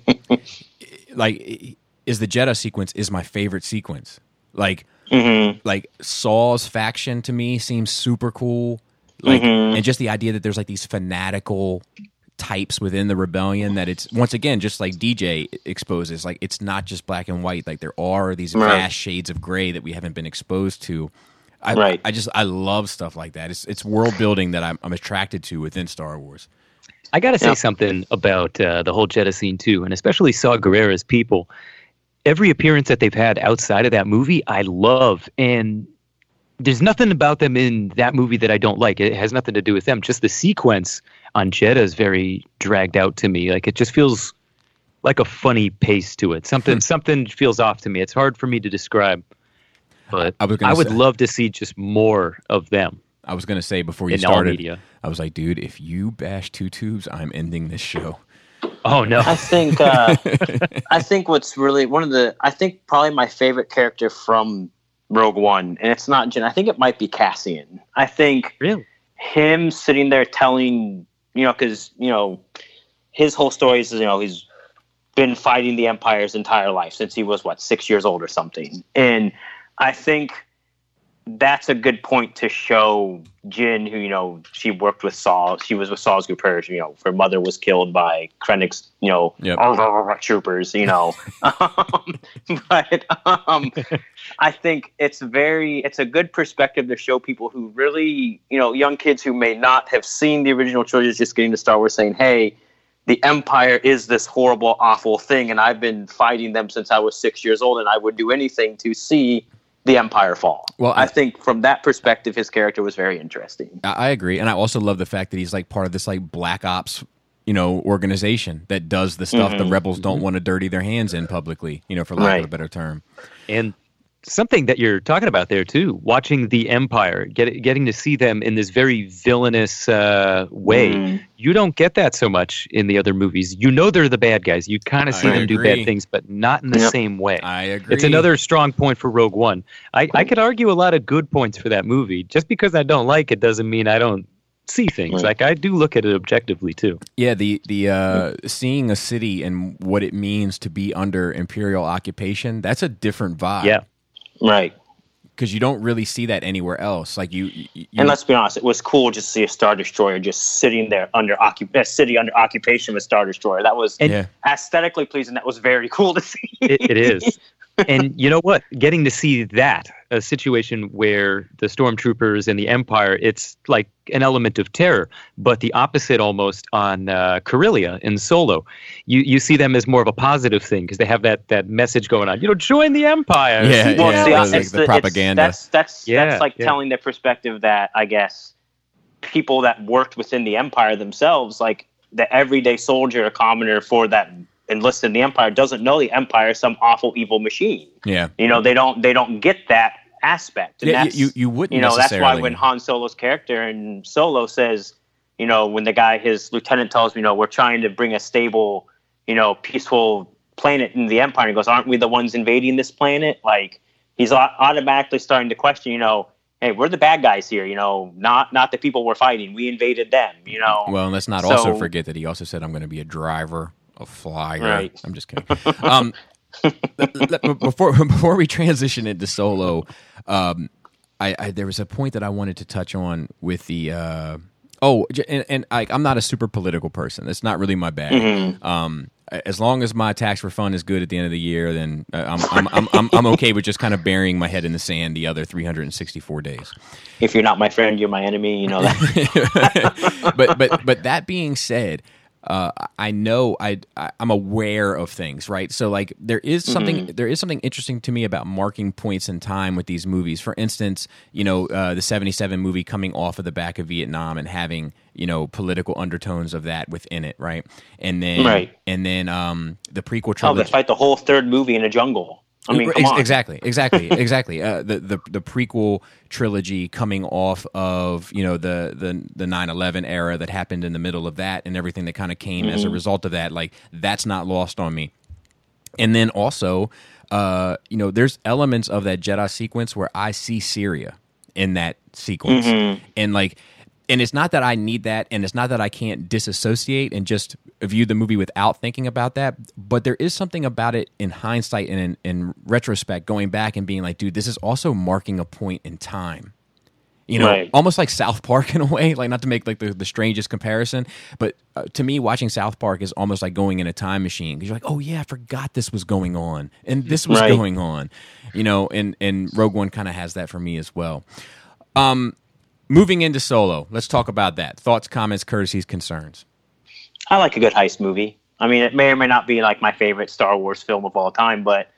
like is the Jedha sequence is my favorite sequence like Mm-hmm. like Saw's faction to me seems super cool like Mm-hmm. and just the idea that there's like these fanatical types within the rebellion that it's once again just like DJ exposes like it's not just black and white like there are these Right. vast shades of gray that we haven't been exposed to I, Right. I just I love stuff like that it's it's world building that I'm, I'm attracted to within Star Wars I got to say Yeah. something about uh, the whole Jedha scene too, and especially Saw Gerrera's people. Every appearance that they've had outside of that movie, I love, and there's nothing about them in that movie that I don't like. It has nothing to do with them. Just the sequence on Jedha is very dragged out to me. Like it just feels like a funny pace to it. Something something feels off to me. It's hard for me to describe, but I was I would say- love to see just more of them I was gonna say before you in started media. I was like dude if you bash two tubes I'm ending this show Oh no! I think uh, I think what's really one of the I think probably my favorite character from Rogue One, and it's not Jyn. I think it might be Cassian. I think Really? him sitting there telling you know because you know his whole story is you know he's been fighting the empire his entire life since he was what six years old or something. And i think that's a good point to show Jyn, who you know she worked with Saw. She was with Saw's group. Her, you know, her mother was killed by Krennic's, you know, Yep. troopers. You know, um, but um, I think it's very, it's a good perspective to show people who really, you know, young kids who may not have seen the original trilogy, just getting to Star Wars, saying, "Hey, the Empire is this horrible, awful thing, and I've been fighting them since I was six years old, and I would do anything to see." The Empire fall. Well, I, I- think from that perspective, his character was very interesting. I, I agree, and I also love the fact that he's like part of this like black ops, you know, organization that does the stuff the mm-hmm. rebels don't mm-hmm. want to dirty their hands in publicly. You know, for lack of a better term. And something that you're talking about there too, watching the Empire, get, getting to see them in this very villainous uh, way. Mhm. You don't get that so much in the other movies. You know they're the bad guys. You kind of see I them do bad things, but not in the Yep. same way. I agree. It's another strong point for Rogue One. I, I could argue a lot of good points for that movie. Just because I don't like it doesn't mean I don't see things. Like I do look at it objectively too. Yeah, the the uh, seeing a city and what it means to be under imperial occupation. That's a different vibe. Yeah. Right. because you don't really see that anywhere else. Like you, you, you And let's be honest, it was cool just to see a Star Destroyer just sitting there under occup- a city under occupation of a Star Destroyer. That was And- yeah, aesthetically pleasing. That was very cool to see. it, it is. And you know what? Getting to see that a situation where the stormtroopers and the Empire, it's like an element of terror, but the opposite almost on uh, Corellia in Solo. You you see them as more of a positive thing because they have that that message going on. You know, join the Empire. Yeah, well, yeah, see, it I- was like it's the it's- propaganda. That's that's Yeah, that's like yeah. telling the perspective that I guess people that worked within the empire themselves, like the everyday soldier or commoner for that enlisted in the empire, doesn't know the empire is some awful evil machine. yeah, You know, they don't they don't get that aspect. And yeah. that's, You you wouldn't you know that's why when Han Solo's character and Solo says, you know, when the guy his lieutenant tells me, you know, we're trying to bring a stable, you know, peaceful planet in the Empire, and he goes, aren't we the ones invading this planet? Like he's automatically starting to question, you know, hey, we're the bad guys here, you know, not not the people we're fighting. We invaded them, you know. well, and let's not also forget that he also said, "I'm going to be a driver, a flyer." Right. I'm just kidding. um, before before we transition into solo, um, I, I there was a point that I wanted to touch on with the. Uh, oh, and, and I, I'm not a super political person. It's not really my bag. Mm-hmm. Um, as long as my tax refund is good at the end of the year, then uh, I'm, I'm, I'm, I'm, I'm okay with just kind of burying my head in the sand the other 364 days. if you're not my friend, you're my enemy. You know that. but but but that being said, uh, I know I, I I'm aware of things, right? So like there is something there is something interesting to me about marking points in time with these movies. For instance, you know uh, the '77 movie coming off of the back of Vietnam and having you know political undertones of that within it, right? And then Right. and then um, the prequel trilogy. oh, they fight the whole third movie in a jungle. I mean, come Ex- on. Exactly, exactly, exactly. Uh, the the the prequel trilogy coming off of you know the the the nine eleven era that happened in the middle of that and everything that kind of came as a result of that. Like that's not lost on me. And then also, uh, you know, there's elements of that Jedha sequence where I see Syria in that sequence, and like, and it's not that I need that, and it's not that I can't disassociate and just view the movie without thinking about that. But there is something about it in hindsight and in, in retrospect, going back and being like, dude, this is also marking a point in time you know, Right. almost like South Park in a way. Like not to make like the, the strangest comparison, but uh, to me, watching South Park is almost like going in a time machine because you're like, oh yeah, I forgot this was going on and this was Right. going on, you know. And and Rogue One kind of has that for me as well. Um, moving into Solo, let's talk about that. Thoughts, comments, courtesies, concerns. I like a good heist movie. I mean, it may or may not be like my favorite Star Wars film of all time, but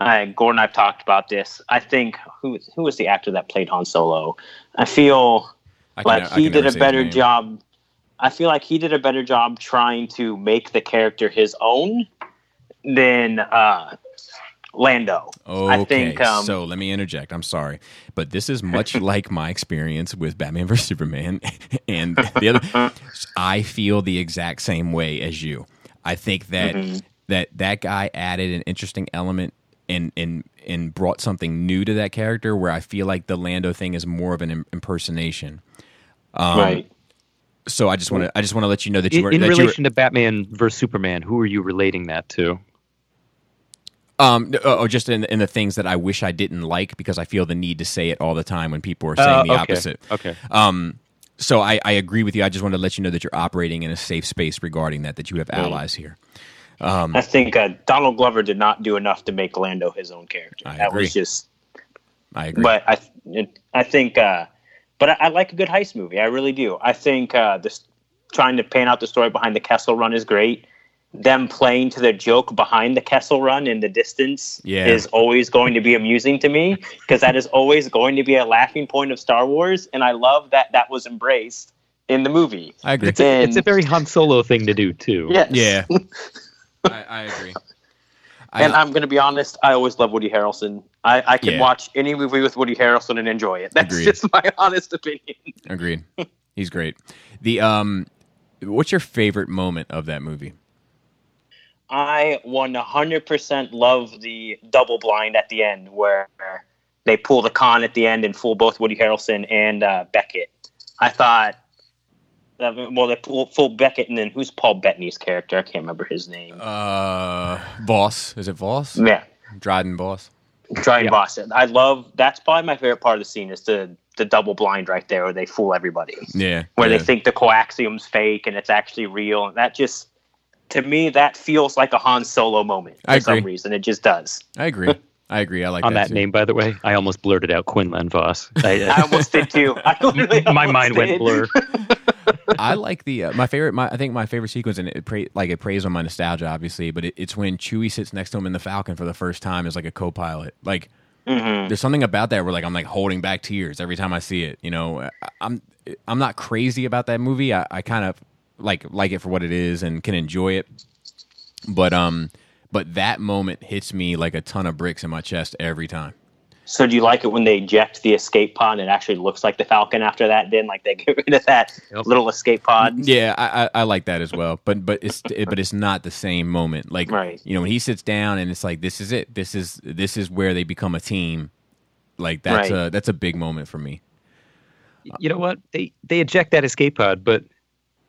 uh, Gordon I've talked about this. I think who who was the actor that played Han Solo? I feel I can- like I he did a better job. I feel like he did a better job trying to make the character his own than uh, Lando. Okay, I think um, so. Let me interject. I'm sorry, but this is much like my experience with Batman vs Superman, and the other. I feel the exact same way as you. I think that Mm-hmm. that that guy added an interesting element and and and brought something new to that character. Where I feel like the Lando thing is more of an impersonation. Um, right. So I just want to I just want to let you know that you In, were in that you were- relation to Batman versus Superman, who are you relating that to? Um, oh, just in in the things that I wish I didn't like because I feel the need to say it all the time when people are saying the Uh, okay. opposite. Okay. Um, so I, I agree with you. I just want to let you know that you're operating in a safe space regarding that. That you have allies here. I think uh, Donald Glover did not do enough to make Lando his own character. I that agree. was just. I agree. But I, it, I think, uh, but I, I like a good heist movie. I really do. I think uh, this trying to pan out the story behind the Kessel Run is great. Them playing to the joke behind the Kessel Run in the distance Yeah. is always going to be amusing to me because that is always going to be a laughing point of Star Wars, and I love that that was embraced in the movie. I agree. It's a, it's a very Han Solo thing to do too. Yes. yeah, I, I agree. I, And I'm going to be honest, I always love Woody Harrelson. I, I can Yeah. watch any movie with Woody Harrelson and enjoy it. That's Agreed. just my honest opinion. agreed. He's great. The um, what's your favorite moment of that movie? I 100% love the double blind at the end where they pull the con at the end and fool both Woody Harrelson and uh, Beckett. I thought, well, they pull, fool Beckett and then who's Paul Bettany's character? I can't remember his name. Uh, Voss. Is it Voss? yeah, Dryden Voss. Dryden Yeah. Boston. I love that's probably my favorite part of the scene is the the double blind right there where they fool everybody. Yeah. where yeah. they think the coaxium's fake and it's actually real. And that just, to me, that feels like a Han Solo moment for I some reason. It just does. I agree. I agree. I like On that, that too. name, by the way, I almost blurted out Quinlan Vos. I, I almost did too. I my almost mind went blur. I like the uh, my favorite. My I think my favorite sequence, and it pra- like it preys on my nostalgia, obviously. But it, it's when Chewie sits next to him in the Falcon for the first time as like a co-pilot. Like Mhm. there's something about that where like I'm like holding back tears every time I see it. You know, I, I'm I'm not crazy about that movie. I, I kind of like like it for what it is and can enjoy it. But um, but that moment hits me like a ton of bricks in my chest every time. So do you like it when they eject the escape pod and it actually looks like the Falcon after that? Then like they get rid of that Yep. little escape pod. Yeah, I, I, I like that as well. But but it's but it's not the same moment. Like Right. you know when he sits down and it's like this is it. This is this is where they become a team. Like that's Right. a that's a big moment for me. You know what? They they eject that escape pod, but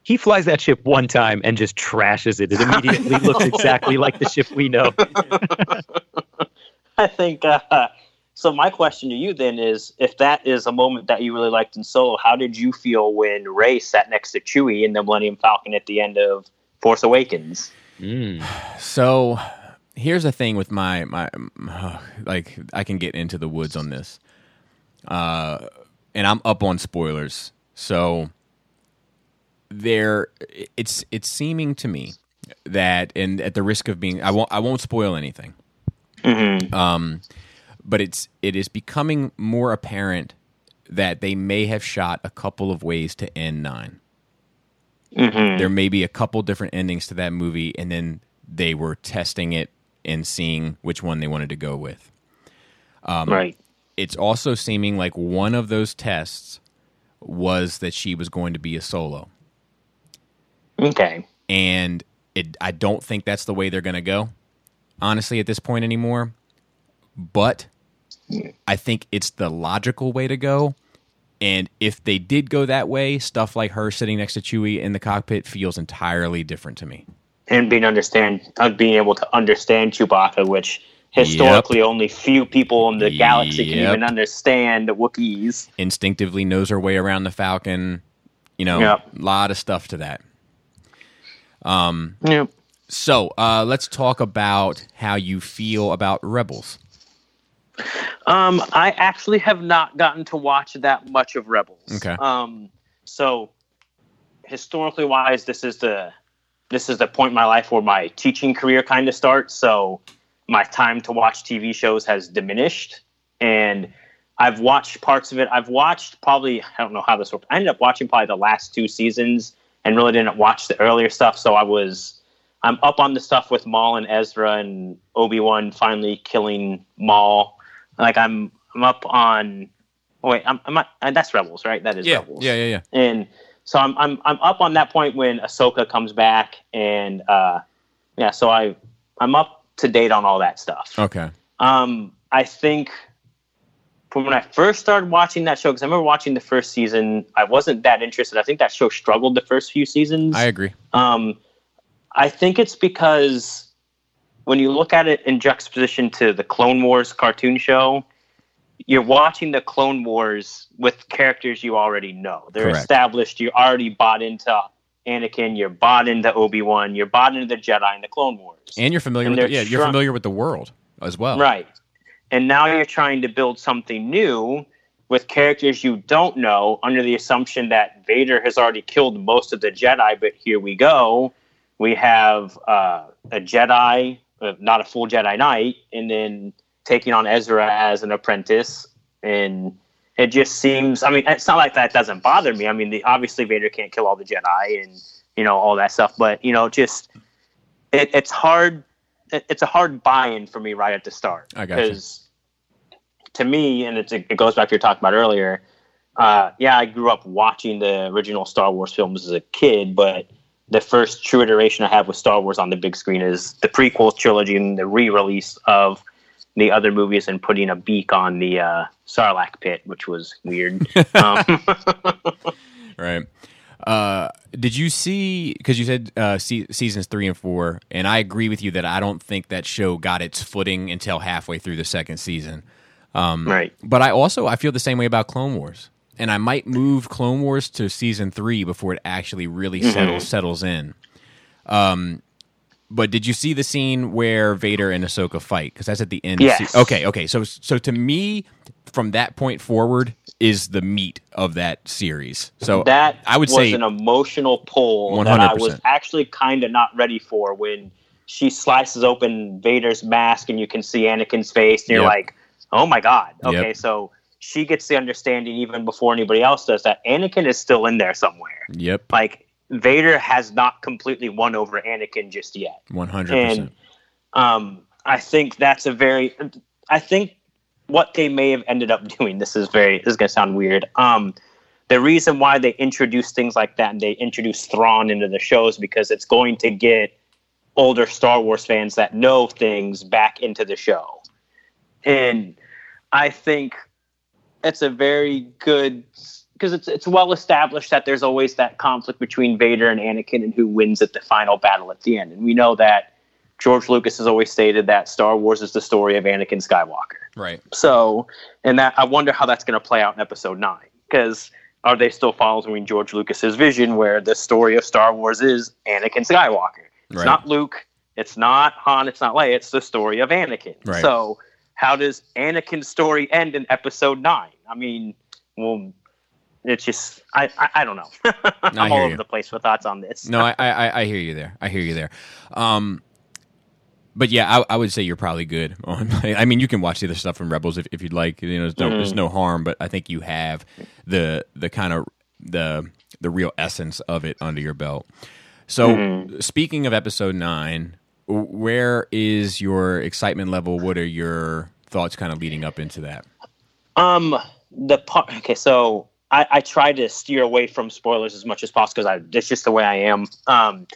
he flies that ship one time and just trashes it. It immediately looks exactly like the ship we know. I think. Uh, so my question to you then is, if that is a moment that you really liked in Solo, how did you feel when Rey sat next to Chewie in the Millennium Falcon at the end of Force Awakens? Mm. So here's the thing with my my like I can get into the woods on this. Uh and I'm up on spoilers. So there it's it's seeming to me that and at the risk of being I won't I won't spoil anything. Mm-hmm. Um but it's it is becoming more apparent that they may have shot a couple of ways to end 9 Mm-hmm. there may be a couple different endings to that movie and then they were testing it and seeing which one they wanted to go with Um, right. it's also seeming like one of those tests was that she was going to be a solo Okay. and it, i don't think that's the way they're going to go honestly at this point anymore but i think it's the logical way to go and if they did go that way stuff like her sitting next to chewie in the cockpit feels entirely different to me And being understand, uh, being able to understand Chewbacca, which historically only few people in the galaxy can even understand the Wookiees. instinctively knows her way around the Falcon. You know, Yep. a lot of stuff to that. Yep. So uh, let's talk about how you feel about Rebels. Um, I actually have not gotten to watch that much of Rebels. Okay. Um, so historically wise, this is the this is the point in my life where my teaching career kind of starts. So my time to watch TV shows has diminished, and I've watched parts of it. I've watched probably I don't know how this worked. I ended up watching probably the last two seasons and really didn't watch the earlier stuff. So I was I'm up on the stuff with Maul and Ezra and Obi Wan finally killing Maul. Like I'm I'm up on. Oh wait, I'm, I'm not. And that's Rebels, right? That is Rebels. yeah, yeah, yeah. And so I'm I'm I'm up on that point when Ahsoka comes back, and uh, yeah, so I I'm up to date on all that stuff. Okay. Um, I think from when I first started watching that show, because I remember watching the first season, I wasn't that interested. I think that show struggled the first few seasons. I agree. Um, I think it's because when you look at it in juxtaposition to the Clone Wars cartoon show, you're watching the Clone Wars with characters you already know. They're Correct. established. You already bought into Anakin. You're bought into Obi Wan. You're bought into the Jedi and the Clone Wars. And you're familiar And with the, yeah, you're familiar with the world as well. Right. And now you're trying to build something new with characters you don't know under the assumption that Vader has already killed most of the Jedi, but here we go. We have uh, a Jedi, uh, not a full Jedi Knight, and then taking on Ezra as an apprentice. And it just seems, I mean, it's not like that doesn't bother me. I mean, the, obviously Vader can't kill all the Jedi and, you know, all that stuff, but, you know, just it, it's hard it's a hard buy-in for me right at the start I got you. because to me and it's, it goes back to your talk about earlier uh, yeah i grew up watching the original star wars films as a kid but the first true iteration i have with star wars on the big screen is the prequel trilogy and the re-release of the other movies and putting a beak on the uh, sarlacc pit which was weird um, Right. Uh, did you see? Because you said uh, se- seasons three and four, and I agree with you that I don't think that show got its footing until halfway through the second season. Um, right But I also I feel the same way about Clone Wars, and I might move Clone Wars to season three before it actually really settles settles in. Um, but did you see the scene where Vader and Ahsoka fight? Because that's at the end. of Yes. se- okay. Okay. So so to me, from that point forward, is the meat of that series. So that I would was say an emotional pull that I was actually kind of not ready for when she slices open Vader's mask and you can see Anakin's face and you're Yep. like, oh my god. Okay, Yep. so she gets the understanding even before anybody else does that Anakin is still in there somewhere. Yep. Like Vader has not completely won over Anakin just yet One hundred percent. um, I think that's a very. I think what they may have ended up doing. This is very. This is gonna sound weird. Um, the reason why they introduce things like that and they introduce Thrawn into the shows because it's going to get older Star Wars fans that know things back into the show, and I think it's a very good because it's it's well established that there's always that conflict between Vader and Anakin and who wins at the final battle at the end. And we know that George Lucas has always stated that Star Wars is the story of Anakin Skywalker. Right. So, and that I wonder how that's going to play out in Episode Nine because are they still following George Lucas's vision where the story of Star Wars is Anakin Skywalker? It's Right. not Luke. It's not Han. It's not Leia. It's the story of Anakin. Right. So, how does Anakin's story end in Episode Nine? I mean, well, it's just I I, I don't know. I'm hear all you. over the place with thoughts on this. No, I, I I hear you there. I hear you there. Um, but yeah, I, I would say you're probably good on. I mean, you can watch the other stuff from Rebels if, if you'd like. You know, there's no, there's no harm, but I think you have the the kind of the the real essence of it under your belt. So, speaking of Episode Nine, where is your excitement level? What are your thoughts, kind of leading up into that? Um, the part. Okay, so I, I try to steer away from spoilers as much as possible because I that's just the way I am. Um,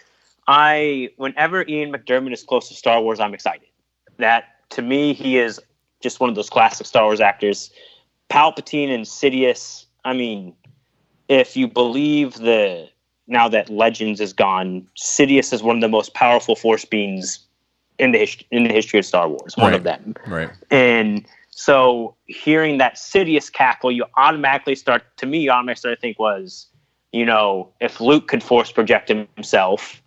I whenever Ian McDiarmid is close to Star Wars, I'm excited. That to me, he is just one of those classic Star Wars actors. Palpatine and Sidious. I mean, if you believe the now that Legends is gone, Sidious is one of the most powerful Force beings in the hist- in the history of Star Wars. One of them. Right. And so hearing that Sidious cackle, you automatically start to me, you automatically start to think was, you know, if Luke could force project himself,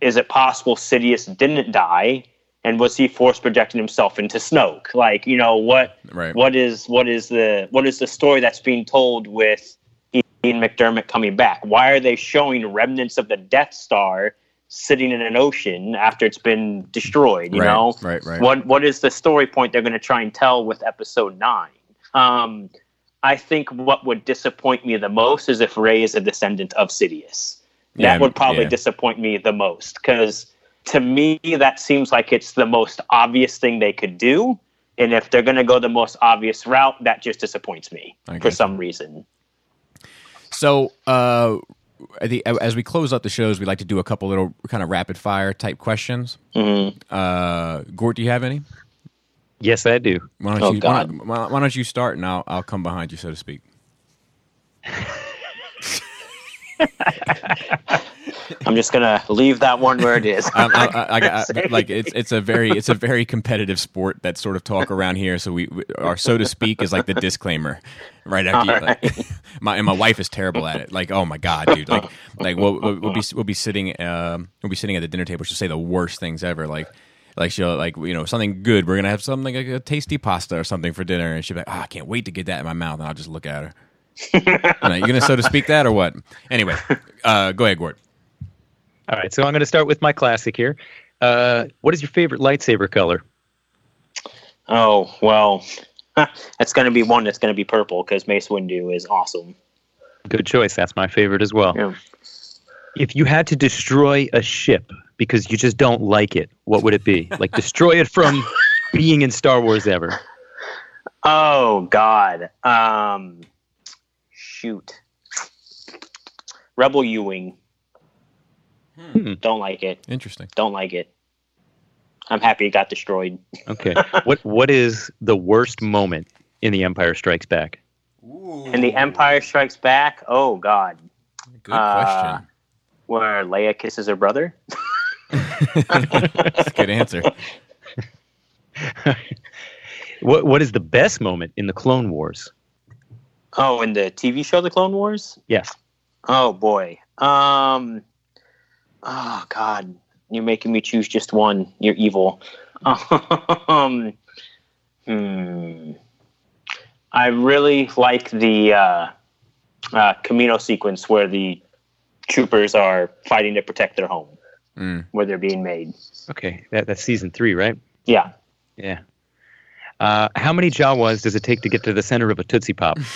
is it possible Sidious didn't die? And was he force projecting himself into Snoke? Like, you know, what Right. what is what is the what is the story that's being told with Ian McDiarmid coming back? Why are they showing remnants of the Death Star sitting in an ocean after it's been destroyed? You Right, know, right, right. What what is the story point they're going to try and tell with Episode Nine? Um, I think what would disappoint me the most is if Rey is a descendant of Sidious. That Yeah, would probably yeah. disappoint me the most because to me that seems like it's the most obvious thing they could do. And if they're going to go the most obvious route, that just disappoints me I for some reason. So, uh, I think as we close up the shows, we like to do a couple little kind of rapid fire type questions. Mhm. Uh, Gort, do you have any? Yes, I do. Why don't Oh, you? Why God. don't, why why don't you start, and I'll I'll come behind you, so to speak. I'm just gonna leave that one where it is. Um, I, I, I, like it's it's a very it's a very competitive sport that sort of talk around here. So we, we our so to speak is like the disclaimer right after. You, like, my and my wife is terrible at it. Like oh my god, dude. Like like we'll, we'll, we'll be we'll be sitting um, we'll be sitting at the dinner table. She'll say the worst things ever. Like like she'll like you know something good. We're gonna have something like a tasty pasta or something for dinner, and she'll be like, oh, I can't wait to get that in my mouth. And I'll just look at her. Like, you gonna so to speak that or what? Anyway, uh, go ahead, Gord. All right, so I'm going to start with my classic here. Uh, what is your favorite lightsaber color? Oh well, that's gonna be one that's gonna be purple because Mace Windu is awesome. Good choice. That's my favorite as well. Yeah. If you had to destroy a ship because you just don't like it, what would it be? like destroy it from being in Star Wars ever. Oh God. Um, shoot. Rebel U-wing. Hmm. Don't like it. Interesting. Don't like it. I'm happy it got destroyed. Okay. what What is the worst moment in The Empire Strikes Back? In the Empire Strikes Back. Oh God. Good Uh, question. Where Leia kisses her brother. That's a good answer. What What is the best moment in the Clone Wars? Oh, in the TV show The Clone Wars. Yes. Oh boy. Um. Oh God, you're making me choose just one. You're evil. Um. Hmm. I really like the uh, uh, Kamino sequence where the troopers are fighting to protect their home, Mm. where they're being made. Okay. That That's season three, right? Yeah. Yeah. Uh, how many Jawas does it take to get to the center of a Tootsie Pop?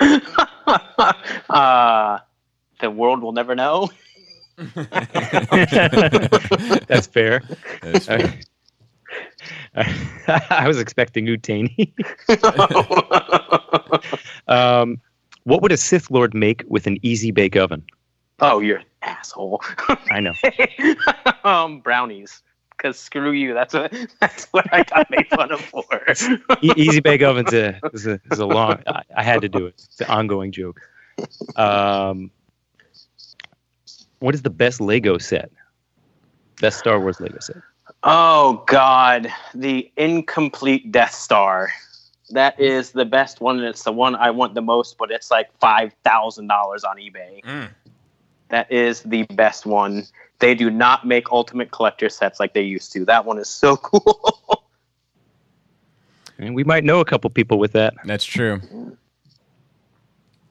uh, the world will never know. That's fair. That is fair. I was expecting Utinni. um, what would a Sith Lord make with an easy bake oven? oh, you're an asshole. I know. um, brownies. Because screw you. That's what that's what I got made fun of for. E- easy bake oven's a is a, is a long. I, I had to do it. It's an ongoing joke. Um, what is the best Lego set? Best Star Wars Lego set. oh God, the incomplete Death Star. That is the best one, and it's the one I want the most. But it's like five thousand dollars on eBay. Mm. That is the best one. They do not make Ultimate Collector sets like they used to. That one is so cool. And we might know a couple people with that. That's true.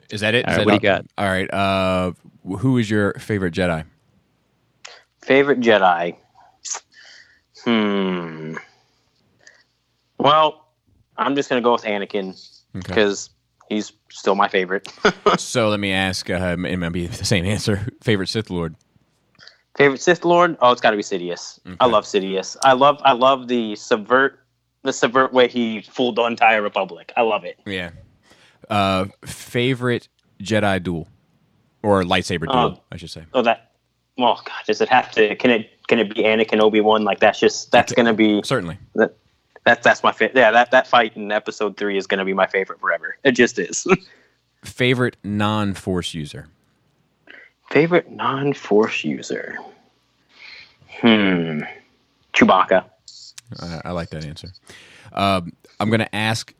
Is that it? All Is right, that what do you got? All right. Uh, who is your favorite Jedi? Favorite Jedi? Hmm. Well, I'm just gonna go with Anakin Okay. because he's still my favorite. so let me ask. Uh, it might be the same answer. Favorite Sith Lord. Favorite Sith Lord? Oh, it's got to be Sidious. I love Sidious. I love I love the subvert the subvert way he fooled the entire Republic. I love it. Yeah. Uh, favorite Jedi duel or lightsaber duel, Oh. I should say. Oh, that. Well, God, does it have to? Can it? Can it be Anakin Obi Wan? Like that's just that's gonna be Certainly. that. That, that's my favorite. Yeah, that, that fight in episode three is going to be my favorite forever. It just is. Favorite non-force user. Favorite non-force user? Hmm. Chewbacca. I, I like that answer. Um, I'm going to ask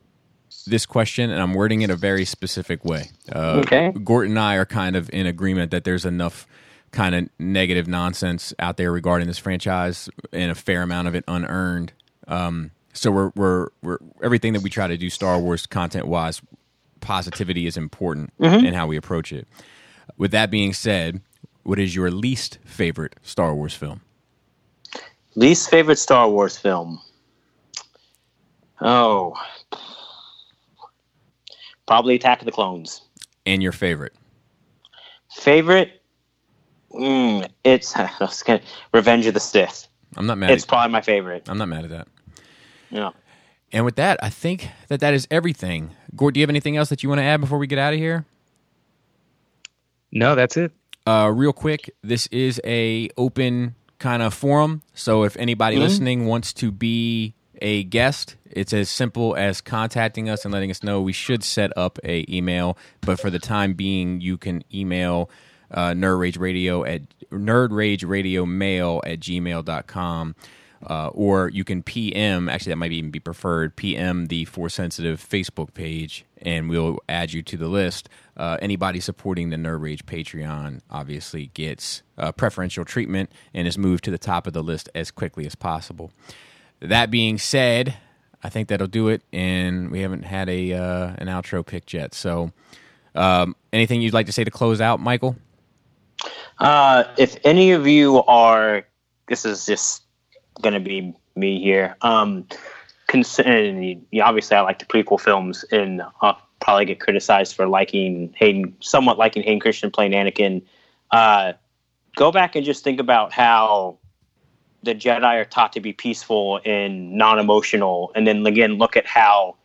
this question, and I'm wording it a very specific way. Uh, Okay. Gort and I are kind of in agreement that there's enough kind of negative nonsense out there regarding this franchise, and a fair amount of it unearned. Um, so we're we're we're everything that we try to do Star Wars content wise, positivity is important in how we approach it. With that being said, what is your least favorite Star Wars film? Least favorite Star Wars film? Oh. Probably Attack of the Clones. And your favorite? Favorite? Mm, it's gonna- Revenge of the Sith. I'm not mad. It's At, probably my favorite. I'm not mad at that. Yeah. And with that, I think that that is everything. Gord, do you have anything else that you want to add before we get out of here? No, that's it. Uh, real quick, this is a open kind of forum. So if anybody listening wants to be a guest, it's as simple as contacting us and letting us know. We should set up a email, but for the time being, you can email uh, Nerd Rage Radio at Nerd Rage Radio Mail at gmail.com. Uh, or you can PM, actually, that might even be preferred, PM the Force Sensitive Facebook page, and we'll add you to the list. Uh, anybody supporting the Nerd Rage Patreon obviously gets uh, preferential treatment and is moved to the top of the list as quickly as possible. That being said, I think that'll do it, and we haven't had a uh, an outro picked yet. So, um, anything you'd like to say to close out, Michael? Uh, if any of you are, this is just going to be me here. Um, consider, obviously, I like the prequel films, and I'll probably get criticized for liking Hayden, somewhat liking Hayden Christensen playing Anakin. Uh, go back and just think about how the Jedi are taught to be peaceful and non-emotional, and then again look at how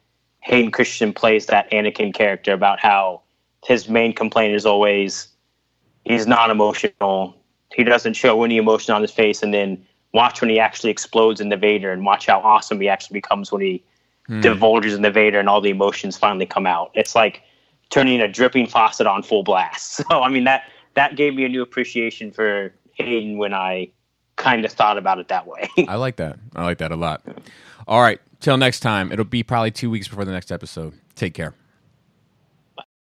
Hayden Christensen plays that Anakin character about how his main complaint is always he's non-emotional. He doesn't show any emotion on his face, and then watch when he actually explodes in the Vader, and watch how awesome he actually becomes when he hmm. divulges in the Vader, and all the emotions finally come out. It's like turning a dripping faucet on full blast. So I mean that that gave me a new appreciation for Hayden when I kind of thought about it that way. I like that. I like that a lot. All right. Till next time. It'll be probably two weeks before the next episode. Take care.